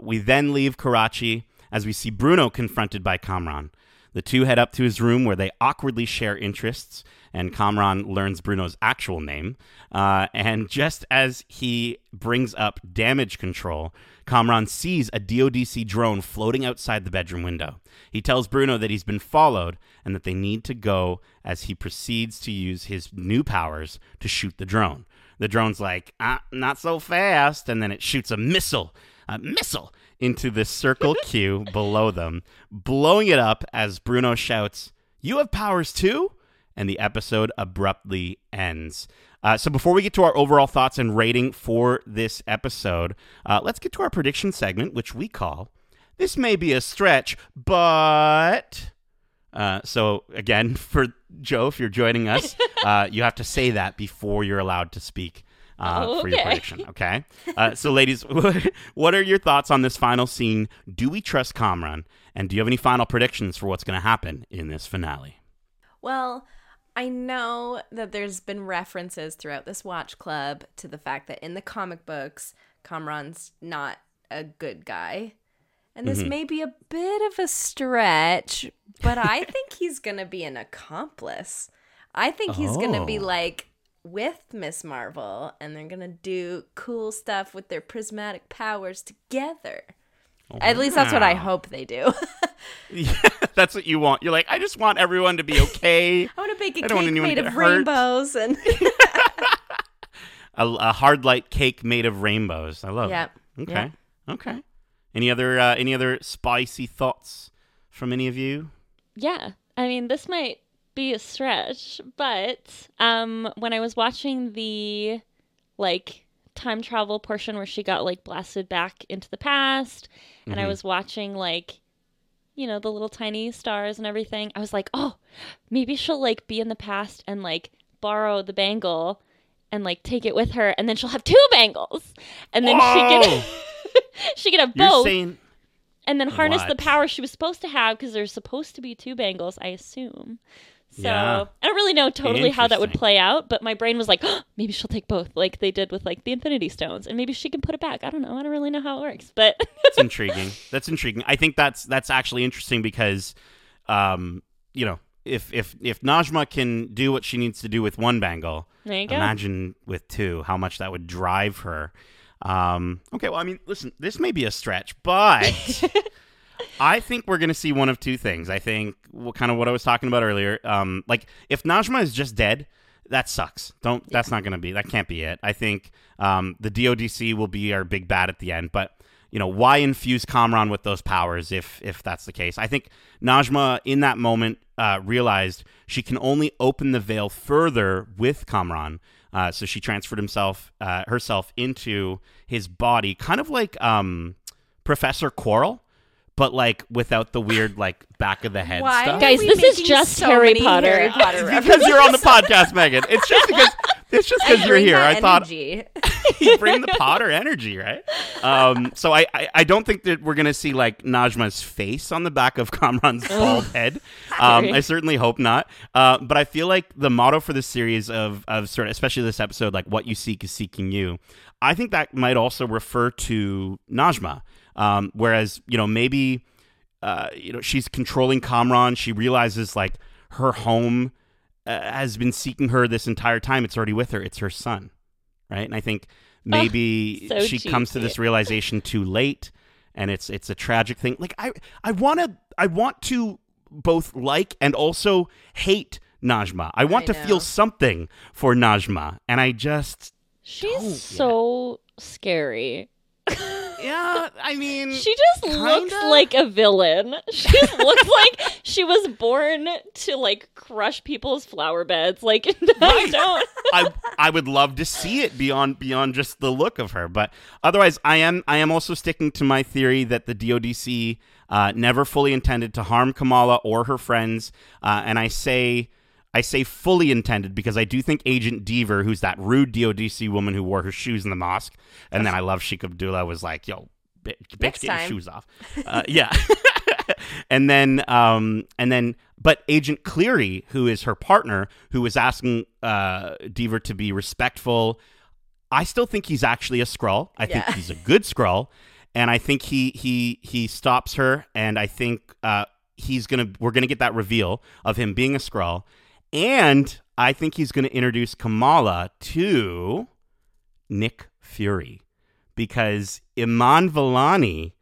We then leave Karachi as we see Bruno confronted by Kamran. The two head up to his room where they awkwardly share interests, and Kamran learns Bruno's actual name. Uh, and just as he brings up damage control, Kamran sees a DODC drone floating outside the bedroom window. He tells Bruno that he's been followed and that they need to go as he proceeds to use his new powers to shoot the drone. The drone's like, ah, not so fast, and then it shoots a missile, a missile into the circle Q below them, blowing it up as Bruno shouts, You have powers too? And the episode abruptly ends. Uh, so before we get to our overall thoughts and rating for this episode, uh, let's get to our prediction segment, which we call This May Be a Stretch, but. Uh, so again, for Jo, if you're joining us, uh, you have to say that before you're allowed to speak uh, for your prediction. Okay. Uh, so, ladies, what are your thoughts on this final scene? Do we trust Kamran? And do you have any final predictions for what's going to happen in this finale? Well, I know that there's been references throughout this watch club to the fact that in the comic books, Kamran's not a good guy. And this may be a bit of a stretch, but I think he's going to be an accomplice. I think he's going to be Oh. like with Miss Marvel and they're going to do cool stuff with their prismatic powers together. At least that's what I hope they do. Yeah, that's what you want. You're like, I just want everyone to be okay. I want to bake a I don't cake made of hurt. rainbows and a, a hard light cake made of rainbows. I love Yep. it. Okay. Yep. Okay. Any other uh, any other spicy thoughts from any of you? Yeah. I mean, this might be a stretch, but um when I was watching the like time travel portion where she got like blasted back into the past and I Mhm. was watching like you know, the little tiny stars and everything. I was like, "Oh, maybe she'll like be in the past and like borrow the bangle and like take it with her and then she'll have two bangles." And then she Whoa! can she can have You're both saying and then harness the power she was supposed to have because there's supposed to be two bangles, I assume. So Yeah. I don't really know totally how that would play out, but my brain was like, maybe she'll take both, like they did with like the Infinity Stones, and maybe she can put it back. I don't know. I don't really know how it works, but that's intriguing. That's intriguing. I think that's that's actually interesting because, um, you know, if if if Najma can do what she needs to do with one bangle, there you go. imagine with two how much that would drive her. Um, okay, well, I mean, listen, this may be a stretch, but I think we're going to see one of two things. I think what kind of what I was talking about earlier. Um, like if Najma is just dead, that sucks. Don't. That's not going to be. That can't be it. I think um, the DODC will be our big bad at the end, but. You know why infuse Kamran with those powers if if that's the case? I think Najma in that moment uh, realized she can only open the veil further with Kamran, uh, so she transferred himself uh, herself into his body, kind of like um, Professor Quirrell, but like without the weird like back of the head Why stuff. Guys, this is just so Harry Potter. Harry Potter It's because you're on the podcast, Megan. It's just because it's just because you're here. I thought you bring the Potter energy, right? Um, so I, I, I don't think that we're gonna see like Najma's face on the back of Kamran's bald head. Um, I certainly hope not. Uh, but I feel like the motto for this series of of sort of, especially this episode, like what you seek is seeking you. I think that might also refer to Najma. Um, whereas you know maybe uh, you know she's controlling Kamran. She realizes like her home uh, has been seeking her this entire time. It's already with her. It's her son, right? And I think maybe so she comes to this realization too late, and it's it's a tragic thing. Like I I want to I want to both like and also hate Najma. I want I to feel something for Najma, and I just She's so scary. yeah. I mean, She just looks Kinda. like a villain. She looks like she was born to like crush people's flower beds. Like I don't. I I would love to see it beyond beyond just the look of her, but otherwise, I am I am also sticking to my theory that the DoDC uh, never fully intended to harm Kamala or her friends, uh, and I say. I say fully intended because I do think Agent Deaver, who's that rude DODC woman who wore her shoes in the mosque, and then I love Sheik Abdullah, was like, yo, bitch, bitch get your shoes off. Uh, yeah. and then, um, and then, but Agent Cleary, who is her partner, who was asking uh, Deaver to be respectful, I still think he's actually a Skrull. I think he's a good Skrull, and I think he he he stops her, and I think uh, he's gonna we're gonna get that reveal of him being a Skrull, and I think he's gonna introduce Kamala to Nick Fury because Iman Vellani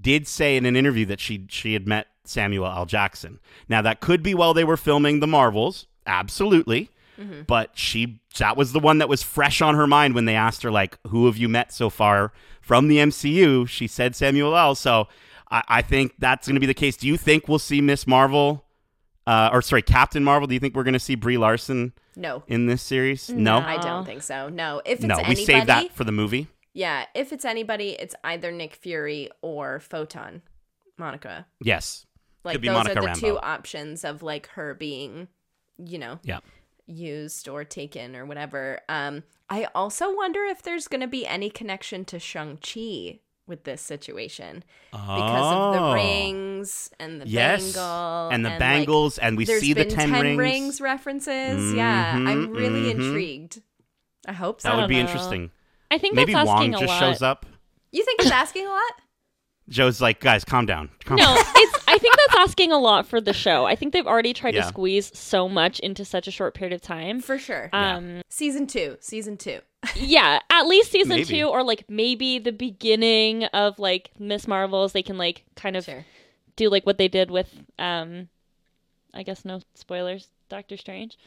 did say in an interview that she she had met Samuel L. Jackson. Now that could be while they were filming the Marvels, absolutely. Mm-hmm. But she that was the one that was fresh on her mind when they asked her like, "Who have you met so far from the MCU?" She said Samuel L. So I, I think that's going to be the case. Do you think we'll see Miss Marvel, uh, or sorry, Captain Marvel? Do you think we're going to see Brie Larson No, in this series? No, I don't think so. No, if it's no. We anybody, saved that for the movie. yeah, if it's anybody, it's either Nick Fury or Photon, Monica. Yes. Like Could be those Monica are the Rambeau. two options of like her being, you know, Yeah. used or taken or whatever. Um, I also wonder if there's going to be any connection to Shang Chi with this situation because of the Oh. rings and the Yes. bangle and the like, bangles, and we see the been ten, rings. references. yeah, Mhm, I'm really mhm. intrigued. I hope so. That would be know. interesting. I think Maybe that's Wong asking just a lot. shows up. You think it's asking a lot? Jo's like, guys, calm down. Calm No, down. it's. I think that's asking a lot for the show. I think they've already tried Yeah. to squeeze so much into such a short period of time. For sure. Yeah. Um, season two. Season two. Yeah, at least season Maybe. two, or like maybe the beginning of like Miss Marvels. They can like kind of Sure. do like what they did with, um, I guess no spoilers, Doctor Strange.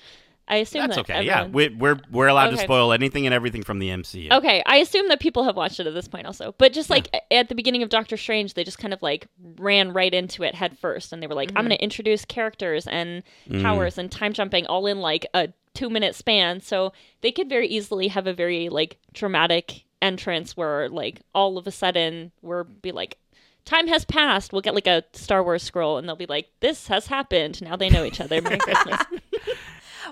I assume That's that okay. Yeah, everyone- we, we're we're allowed to spoil anything and everything from the MCU. Okay, I assume that people have watched it at this point also. But just like at the beginning of Doctor Strange, they just kind of like ran right into it head first and they were like, I'm going to introduce characters and powers and time jumping all in like a 2-minute span. So they could very easily have a very like dramatic entrance where like all of a sudden we're be like Time has passed. We'll get like a Star Wars scroll, and they'll be like, "This has happened." Now they know each other. Merry Christmas.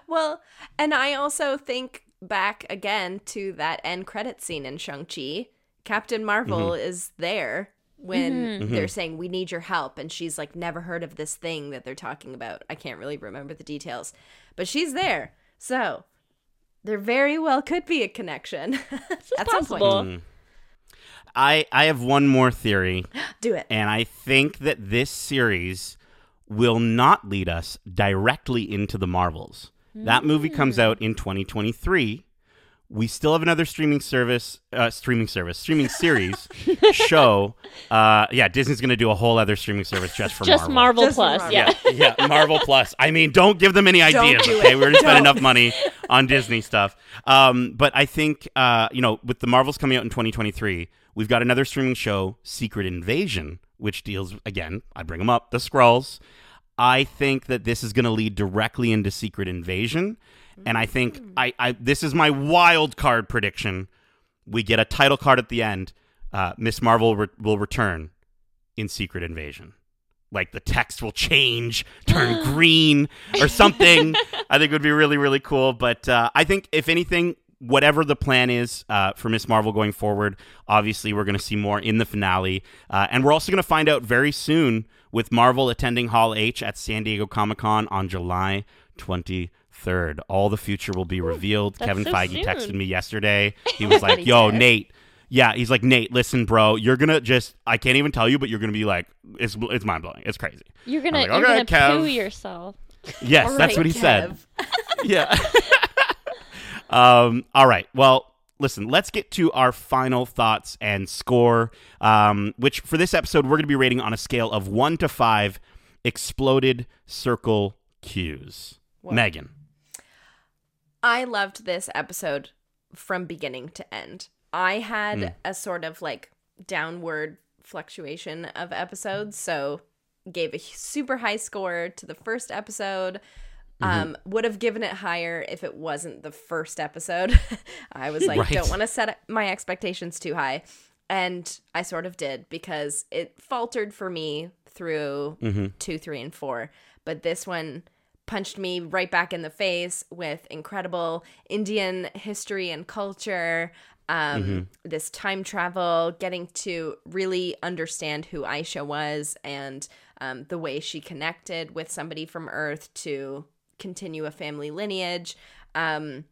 Well, and I also think back again to that end credit scene in Shang-Chi. Captain Marvel Mm-hmm. is there when they're saying, We need your help. And she's like, Never heard of this thing that they're talking about. I can't really remember the details, but she's there. So there very well could be a connection at some point. possible. Hmm. I I have one more theory, Do it. and I think that this series will not lead us directly into the Marvels. That movie comes hmm. out in 2023. We still have another streaming service, uh, streaming service, streaming series show. Uh, yeah, Disney's going to do a whole other streaming service just for Just Marvel. Marvel Just Plus, Marvel. yeah. yeah, yeah, Marvel Plus. I mean, don't give them any ideas. do Okay, we're gonna spend enough money on Disney stuff. Um, but I think uh, you know, with the Marvels coming out in 2023, we've got another streaming show, Secret Invasion, which deals again. I bring them up, the Skrulls. I think that this is going to lead directly into Secret Invasion, and I think I, I this is my wild card prediction. We get a title card at the end. Uh, Miss Marvel re- will return in Secret Invasion. Like the text will change, turn green, or something. I think would be really, really cool. But uh, I think, if anything, whatever the plan is uh, for Miss Marvel going forward, obviously we're going to see more in the finale. Uh, and we're also going to find out very soon with Marvel attending Hall H at San Diego Comic Con on July 23rd. All the future will be revealed. that's Kevin so Feige soon. texted me yesterday. He was like, yo, said. Nate. Yeah, he's like Nate. Listen, bro, you're gonna just. I can't even tell you, but you're gonna be like, it's it's mind blowing. It's crazy. You're gonna like, you're "Okay, gonna Kev." poo yourself. Yes, All that's right, what he said. Yeah. um, all right. Well, listen, let's get to our final thoughts and score, um, which for this episode, we're going to be rating on a scale of one to five exploded circle cues. Megan. I loved this episode from beginning to end. I had hmm. a sort of like downward fluctuation of episodes, so gave a super high score to the first episode. Mm-hmm. Um, would have given it higher if it wasn't the first episode. I was like, Right. don't want to set my expectations too high. And I sort of did because it faltered for me through mm-hmm. two, three, and four. But this one punched me right back in the face with incredible Indian history and culture. Um, This time travel, getting to really understand who Aisha was and um, the way she connected with somebody from Earth to continue a family lineage. Um,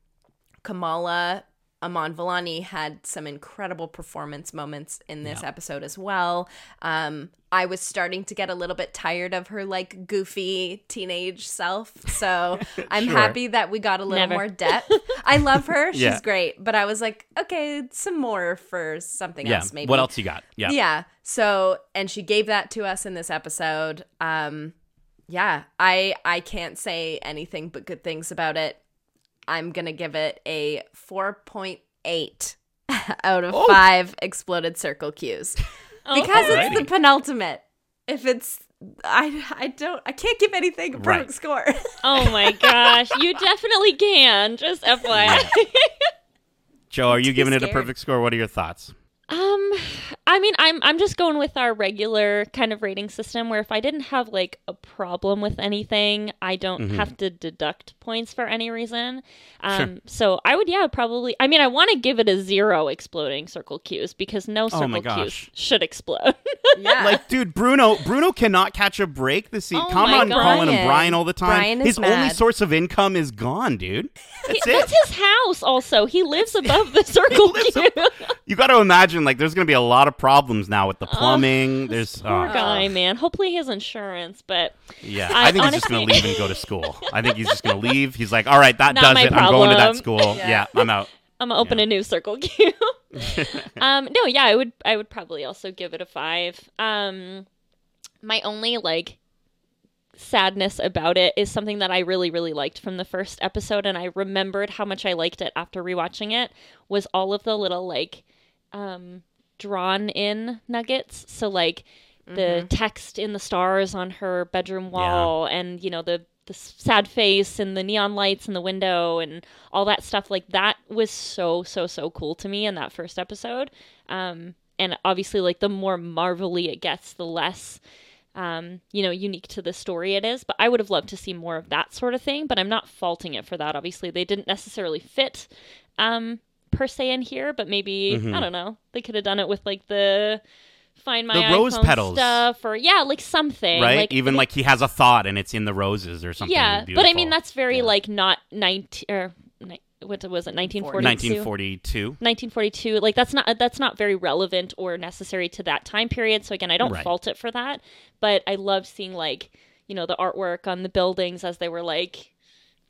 Kamala Iman Vellani had some incredible performance moments in this episode as well. Um, I was starting to get a little bit tired of her like goofy teenage self, so I'm Sure. happy that we got a little Never. more depth. I love her; she's Yeah. great, but I was like, okay, some more for something Yeah. else, maybe. What else you got? Yeah. Yeah. So, and she gave that to us in this episode. Um, yeah, I I can't say anything but good things about it. I'm gonna give it a 4.8 out of Oh. five exploded circle cues oh, because it's the penultimate. If it's I I don't I can't give anything a perfect Right. score. Oh my gosh, you definitely can. Just FYI. Jo, are you too giving it a perfect score? What are your thoughts? I mean, I'm I'm just going with our regular kind of rating system where if I didn't have like a problem with anything, I don't Mm-hmm. have to deduct points for any reason. Um, so I would yeah probably. I mean, I want to give it a zero exploding circle cues because no Oh circle cues should explode. yeah. Like, dude, Bruno, Bruno cannot catch a break this season. Oh Come on, God. calling him Brian. Brian all the time. Brian is His only source of income is gone, dude. That's it. That's his house. Also, he lives above the circle lives cue. You got to imagine, like, there's going to be a lot of problems now with the plumbing. there's, Poor oh, guy, man. Hopefully he has insurance, but yeah. I I, think he's just going to leave and go to school. I think he's just going to leave. He's like, all right, that Not does my it. I'm going to that school. Yeah. Yeah, I'm out. I'm gonna open a new Circle Q. um, no, yeah, I would. I would probably also give it a five. Um, my only like sadness about it is something that I really, really liked from the first episode, and I remembered how much I liked it after rewatching it. Was all of the little like um, drawn in nuggets. So like the text in the stars on her bedroom wall, and you know the the sad face and the neon lights in the window and all that stuff. Like that was so so so cool to me in that first episode. Um and obviously like the more marvelly it gets the less um you know unique to the story it is. But i would have loved to see more of that sort of thing but i'm not faulting it for that obviously. They didn't necessarily fit um per se in here but maybe i mm-hmm. don't know they could have done it with like the find my The rose petals. stuff or yeah like something Right? like Even like he has a thought and it's in the roses or something. yeah, but I mean that's very Yeah. like not nineteen or ni- what was it 1942? 1942. 1942 like that's not that's not very relevant or necessary to that time period so again i don't Right. fault it for that but i love seeing like you know the artwork on the buildings as they were like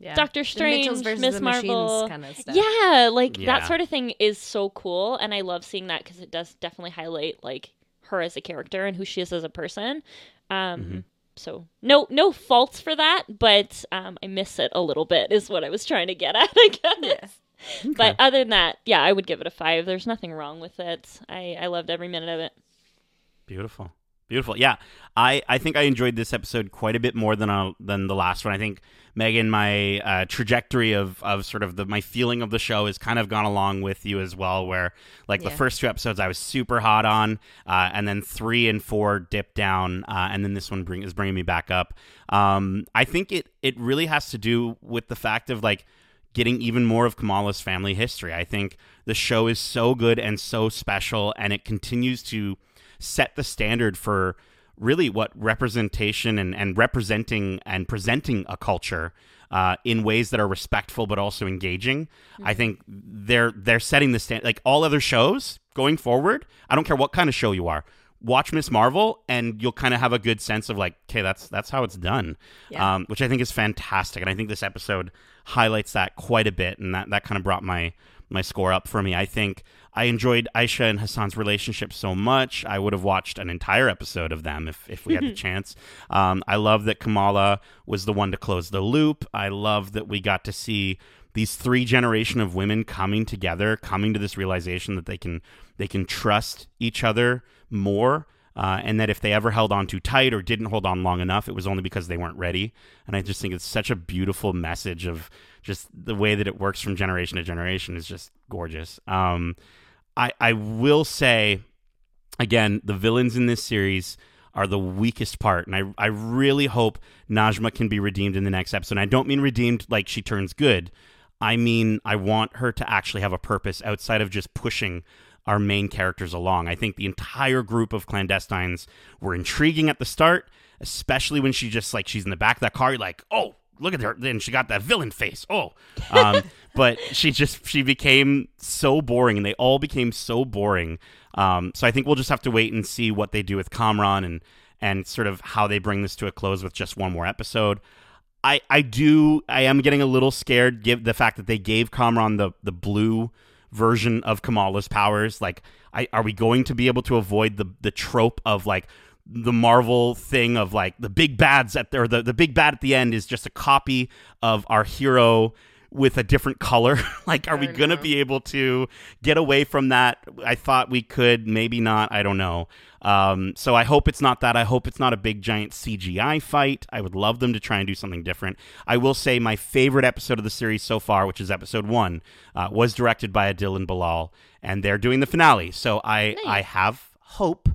yeah. Doctor Strange, Miss the Marvel. Kind of stuff. yeah like Yeah. that sort of thing is so cool and i love seeing that because it does definitely highlight like her as a character and who she is as a person um Mm-hmm. so no no faults for that but um i miss it a little bit is what i was trying to get at i guess but other than that yeah i would give it a five there's nothing wrong with it i i loved every minute of it Beautiful. Beautiful. Yeah. I, I think I enjoyed this episode quite a bit more than uh, than the last one. I think Megan, my uh, trajectory of, of sort of the my feeling of the show has kind of gone along with you as well. Where like the first two episodes I was super hot on, uh, and then three and four dipped down, uh, and then this one bring, is bringing me back up. Um, I think it it really has to do with the fact of like getting even more of Kamala's family history. I think the show is so good and so special, and it continues to set the standard for really what representation and, and representing and presenting a culture uh, in ways that are respectful but also engaging. I think they're they're setting the stand like all other shows going forward. I don't care what kind of show you are. watch Miss Marvel and you'll kind of have a good sense of like, okay, that's that's how it's done, Yeah. um, which I think is fantastic. And I think this episode highlights that quite a bit, and that that kind of brought my my score up for me. I think I enjoyed Aisha and Hassan's relationship so much. I would have watched an entire episode of them if, if we had the chance. Um, I love that Kamala was the one to close the loop. I love that we got to see these three generation of women coming together, coming to this realization that they can they can trust each other more. Uh, and that if they ever held on too tight or didn't hold on long enough, it was only because they weren't ready. And I just think it's such a beautiful message of just the way that it works from generation to generation is just gorgeous. Um, I I will say again, the villains in this series are the weakest part, and I I really hope Najma can be redeemed in the next episode. And I don't mean redeemed like she turns good. I mean I want her to actually have a purpose outside of just pushing our main characters along. I think the entire group of clandestines were intriguing at the start, especially when she just like she's in the back of that car. Like, oh, look at her. Then she got that villain face. Oh, um, but she just she became so boring, and they all became so boring. Um, so I think we'll just have to wait and see what they do with Kamran and and sort of how they bring this to a close with just one more episode. I, I do I am getting a little scared give the fact that they gave Kamran the the blue version of Kamala's powers like I are we going to be able to avoid the the trope of like the Marvel thing of like the big bads at the, or the, the big bad at the end is just a copy of our hero with a different color. like, are we gonna be able to get away from that? I thought we could, maybe not. I don't know. Um, so I hope it's not that. I hope it's not a big giant CGI fight. I would love them to try and do something different. I will say my favorite episode of the series so far, which is episode one, uh, was directed by Dylan Bilal, and they're doing the finale. So I Nice. I have hope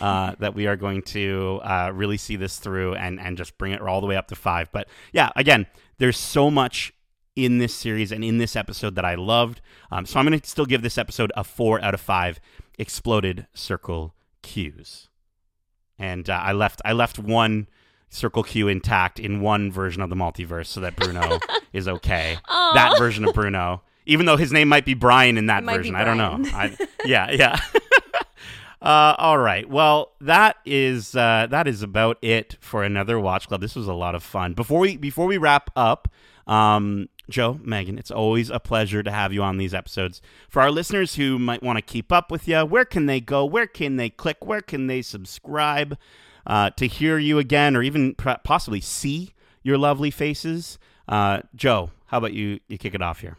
uh, that we are going to uh, really see this through and and just bring it all the way up to five. But yeah, again, there's so much in this series and in this episode that I loved. Um, so I'm going to still give this episode a four out of five. Exploded circle cues, and uh, I left I left one circle cue intact in one version of the multiverse so that Bruno is okay. Aw. That version of Bruno, even though his name might be Brian in that It might be version, I don't know. I, yeah, yeah. Uh, all right. Well, that is uh, that is about it for another watch club. This was a lot of fun. Before we before we wrap up, um, Jo, Megan, it's always a pleasure to have you on these episodes. For our listeners who might want to keep up with you, where can they go? Where can they click? Where can they subscribe uh, to hear you again, or even possibly see your lovely faces? Uh, Jo, how about you? You kick it off here.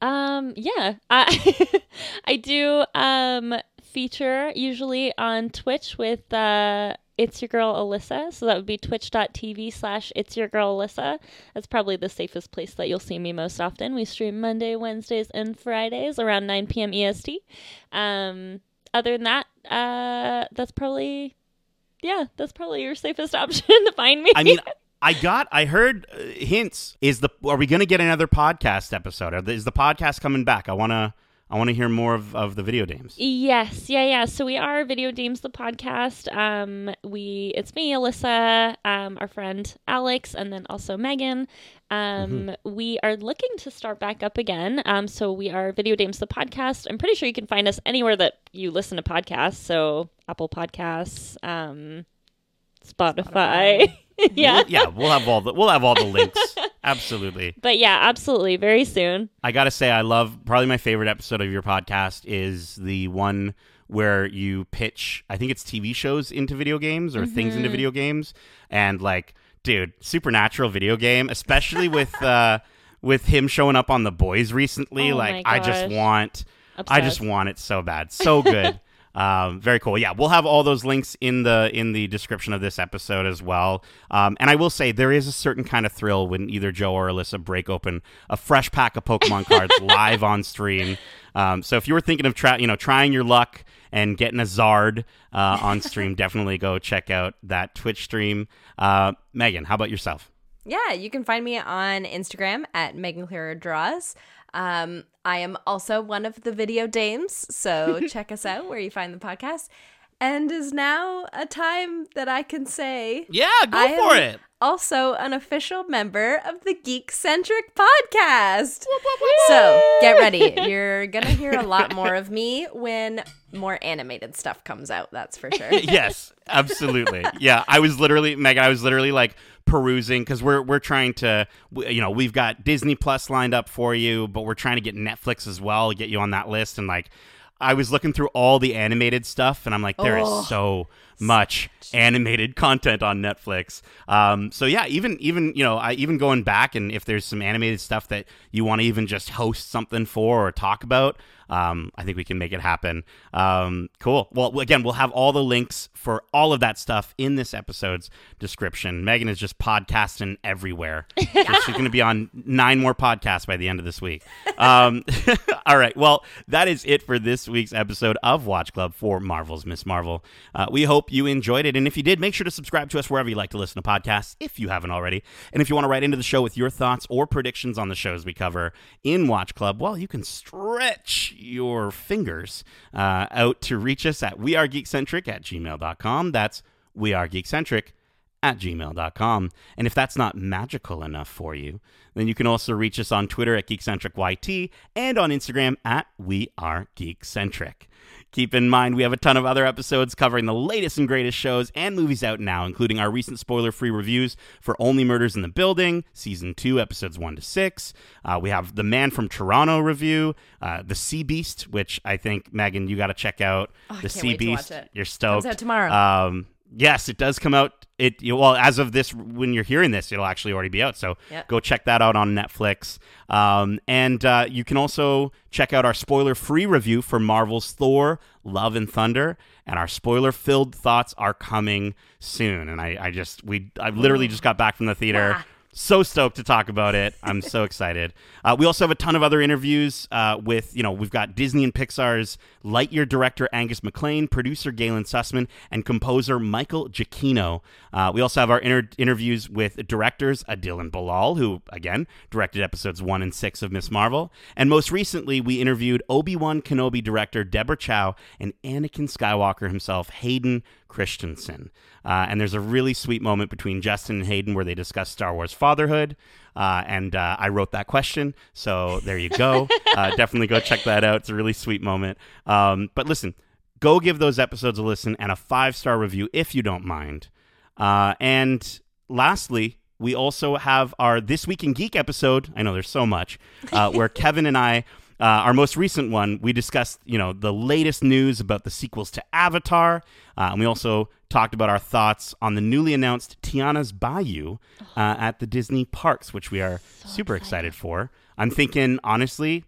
Um, yeah, I I do um feature usually on Twitch with uh it's your girl Alyssa. So that would be twitch.tv slash it's your girl Alyssa. That's probably the safest place that you'll see me most often. We stream Monday, Wednesdays, and Fridays around 9 p.m. EST. Um, other than that, uh, that's probably, yeah, that's probably your safest option to find me. I mean, I got, I heard uh, hints. Is the are we going to get another podcast episode? Is the podcast coming back? I want to, I want to hear more of, of the video games. Yes, yeah, yeah. So we are Video Dames the podcast. Um, we it's me, Alyssa, um, our friend Alex, and then also Megan. Um, we are looking to start back up again. Um, so we are Video Dames the podcast. I'm pretty sure you can find us anywhere that you listen to podcasts. So Apple Podcasts, um, Spotify. yeah. We'll- yeah, we'll have all the we'll have all the links. Absolutely. But yeah, absolutely. Very soon. I got to say I love probably my favorite episode of your podcast is the one where you pitch I think it's TV shows into video games or things Mm-hmm. into video games and like dude, supernatural video game, especially with uh with him showing up on the boys recently, Oh like I just want I just want it so bad. So good. Um, very cool. Yeah, we'll have all those links in the in the description of this episode as well. Um, and I will say there is a certain kind of thrill when either Jo or Alyssa break open a fresh pack of Pokemon cards live on stream. Um, so if you were thinking of try, you know trying your luck and getting a Zard uh, on stream, definitely go check out that Twitch stream. Uh, Megan, how about yourself? Yeah, you can find me on Instagram at Megan Clearer Draws. Um, I am also one of the video dames, so check us out where you find the podcast. And is now a time that I can say Yeah, go I for it. Also, an official member of the Geekcentric podcast. So get ready. You're going to hear a lot more of me when more animated stuff comes out. That's for sure. yes, absolutely. Yeah, I was literally Megan. I was literally like perusing because we're we're trying to, you know, we've got Disney Plus lined up for you, but we're trying to get Netflix as well, get you on that list, and like. I was looking through all the animated stuff, and I'm like, there is Oh. so much animated content on Netflix. Um, so yeah, even even you know, I even going back and if there's some animated stuff that you want to even just host something for or talk about, um, I think we can make it happen. Um, cool. Well, again, we'll have all the links for all of that stuff in this episode's description. Megan is just podcasting everywhere. So she's going to be on nine more podcasts by the end of this week. Um, all right. Well, that is it for this week's episode of Watch Club for Marvel's Miss Marvel. Uh, we hope you enjoyed it. And if you did, make sure to subscribe to us wherever you like to listen to podcasts if you haven't already. And if you want to write into the show with your thoughts or predictions on the shows we cover in Watch Club, well, you can stretch your fingers uh, out to reach us at wearegeekcentric at gmail.com. That's wearegeekcentric at gmail.com. And if that's not magical enough for you, then you can also reach us on Twitter at GeekcentricYT and on Instagram at We Are Geekcentric. Keep in mind, we have a ton of other episodes covering the latest and greatest shows and movies out now, including our recent spoiler free reviews for Only Murders in the Building, Season 2, Episodes 1 to 6. Uh, we have the Man from Toronto review, uh, The Sea Beast, which I think, Megan, you got to check out. Oh, the Sea wait to watch Beast. You're stoked. Comes out tomorrow. Um, yes, it does come out. It well as of this when you're hearing this, it'll actually already be out. So Yep. go check that out on Netflix. Um, and uh, you can also check out our spoiler-free review for Marvel's Thor: Love and Thunder. And our spoiler-filled thoughts are coming soon. And I, I just we I literally just got back from the theater. So stoked to talk about it. I'm so excited. Uh, we also have a ton of other interviews uh, with, you know, we've got Disney and Pixar's Lightyear director Angus MacLean, producer Galyn Susman, and composer Michael Giacchino. Uh, we also have our inter- interviews with directors Adil and Bilal, who, again, directed episodes one and six of Miss Marvel. And most recently, we interviewed Obi Wan Kenobi director Deborah Chow and Anakin Skywalker himself, Hayden Christensen. Uh, and there's a really sweet moment between Justin and Hayden where they discuss Star Wars fatherhood. Uh, and uh, I wrote that question. So there you go. uh, definitely go check that out. It's a really sweet moment. Um, but listen, go give those episodes a listen and a five star review if you don't mind. Uh, and lastly, we also have our This Week in Geek episode. I know there's so much, uh, where Kevin and I, uh, our most recent one, we discussed, you know, the latest news about the sequels to Avatar, uh, and we also talked about our thoughts on the newly announced Tiana's Bayou uh, at the Disney parks, which we are super excited for. I'm thinking, honestly,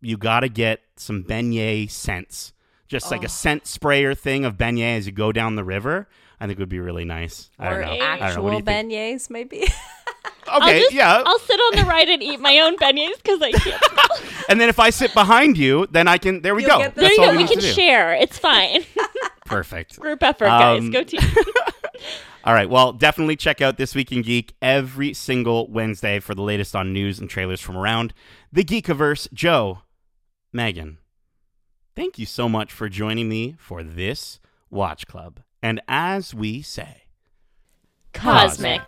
you got to get some beignet scents, just like a scent sprayer thing of beignet as you go down the river. I think it would be really nice. I don't or know. I don't know. What do actual you think? beignets, maybe. I'll Okay, just, yeah. I'll sit on the right and eat my own beignets because I can't. And then if I sit behind you, then I can. There we You'll go. get the- there That's you go. we We can share. It's fine. Perfect. Group effort, guys. Um, Go team. All right. Well, definitely check out This Week in Geek every single Wednesday for the latest on news and trailers from around the Geekiverse. Jo, Megan, thank you so much for joining me for this Watch Club. And as we say, Cosmic.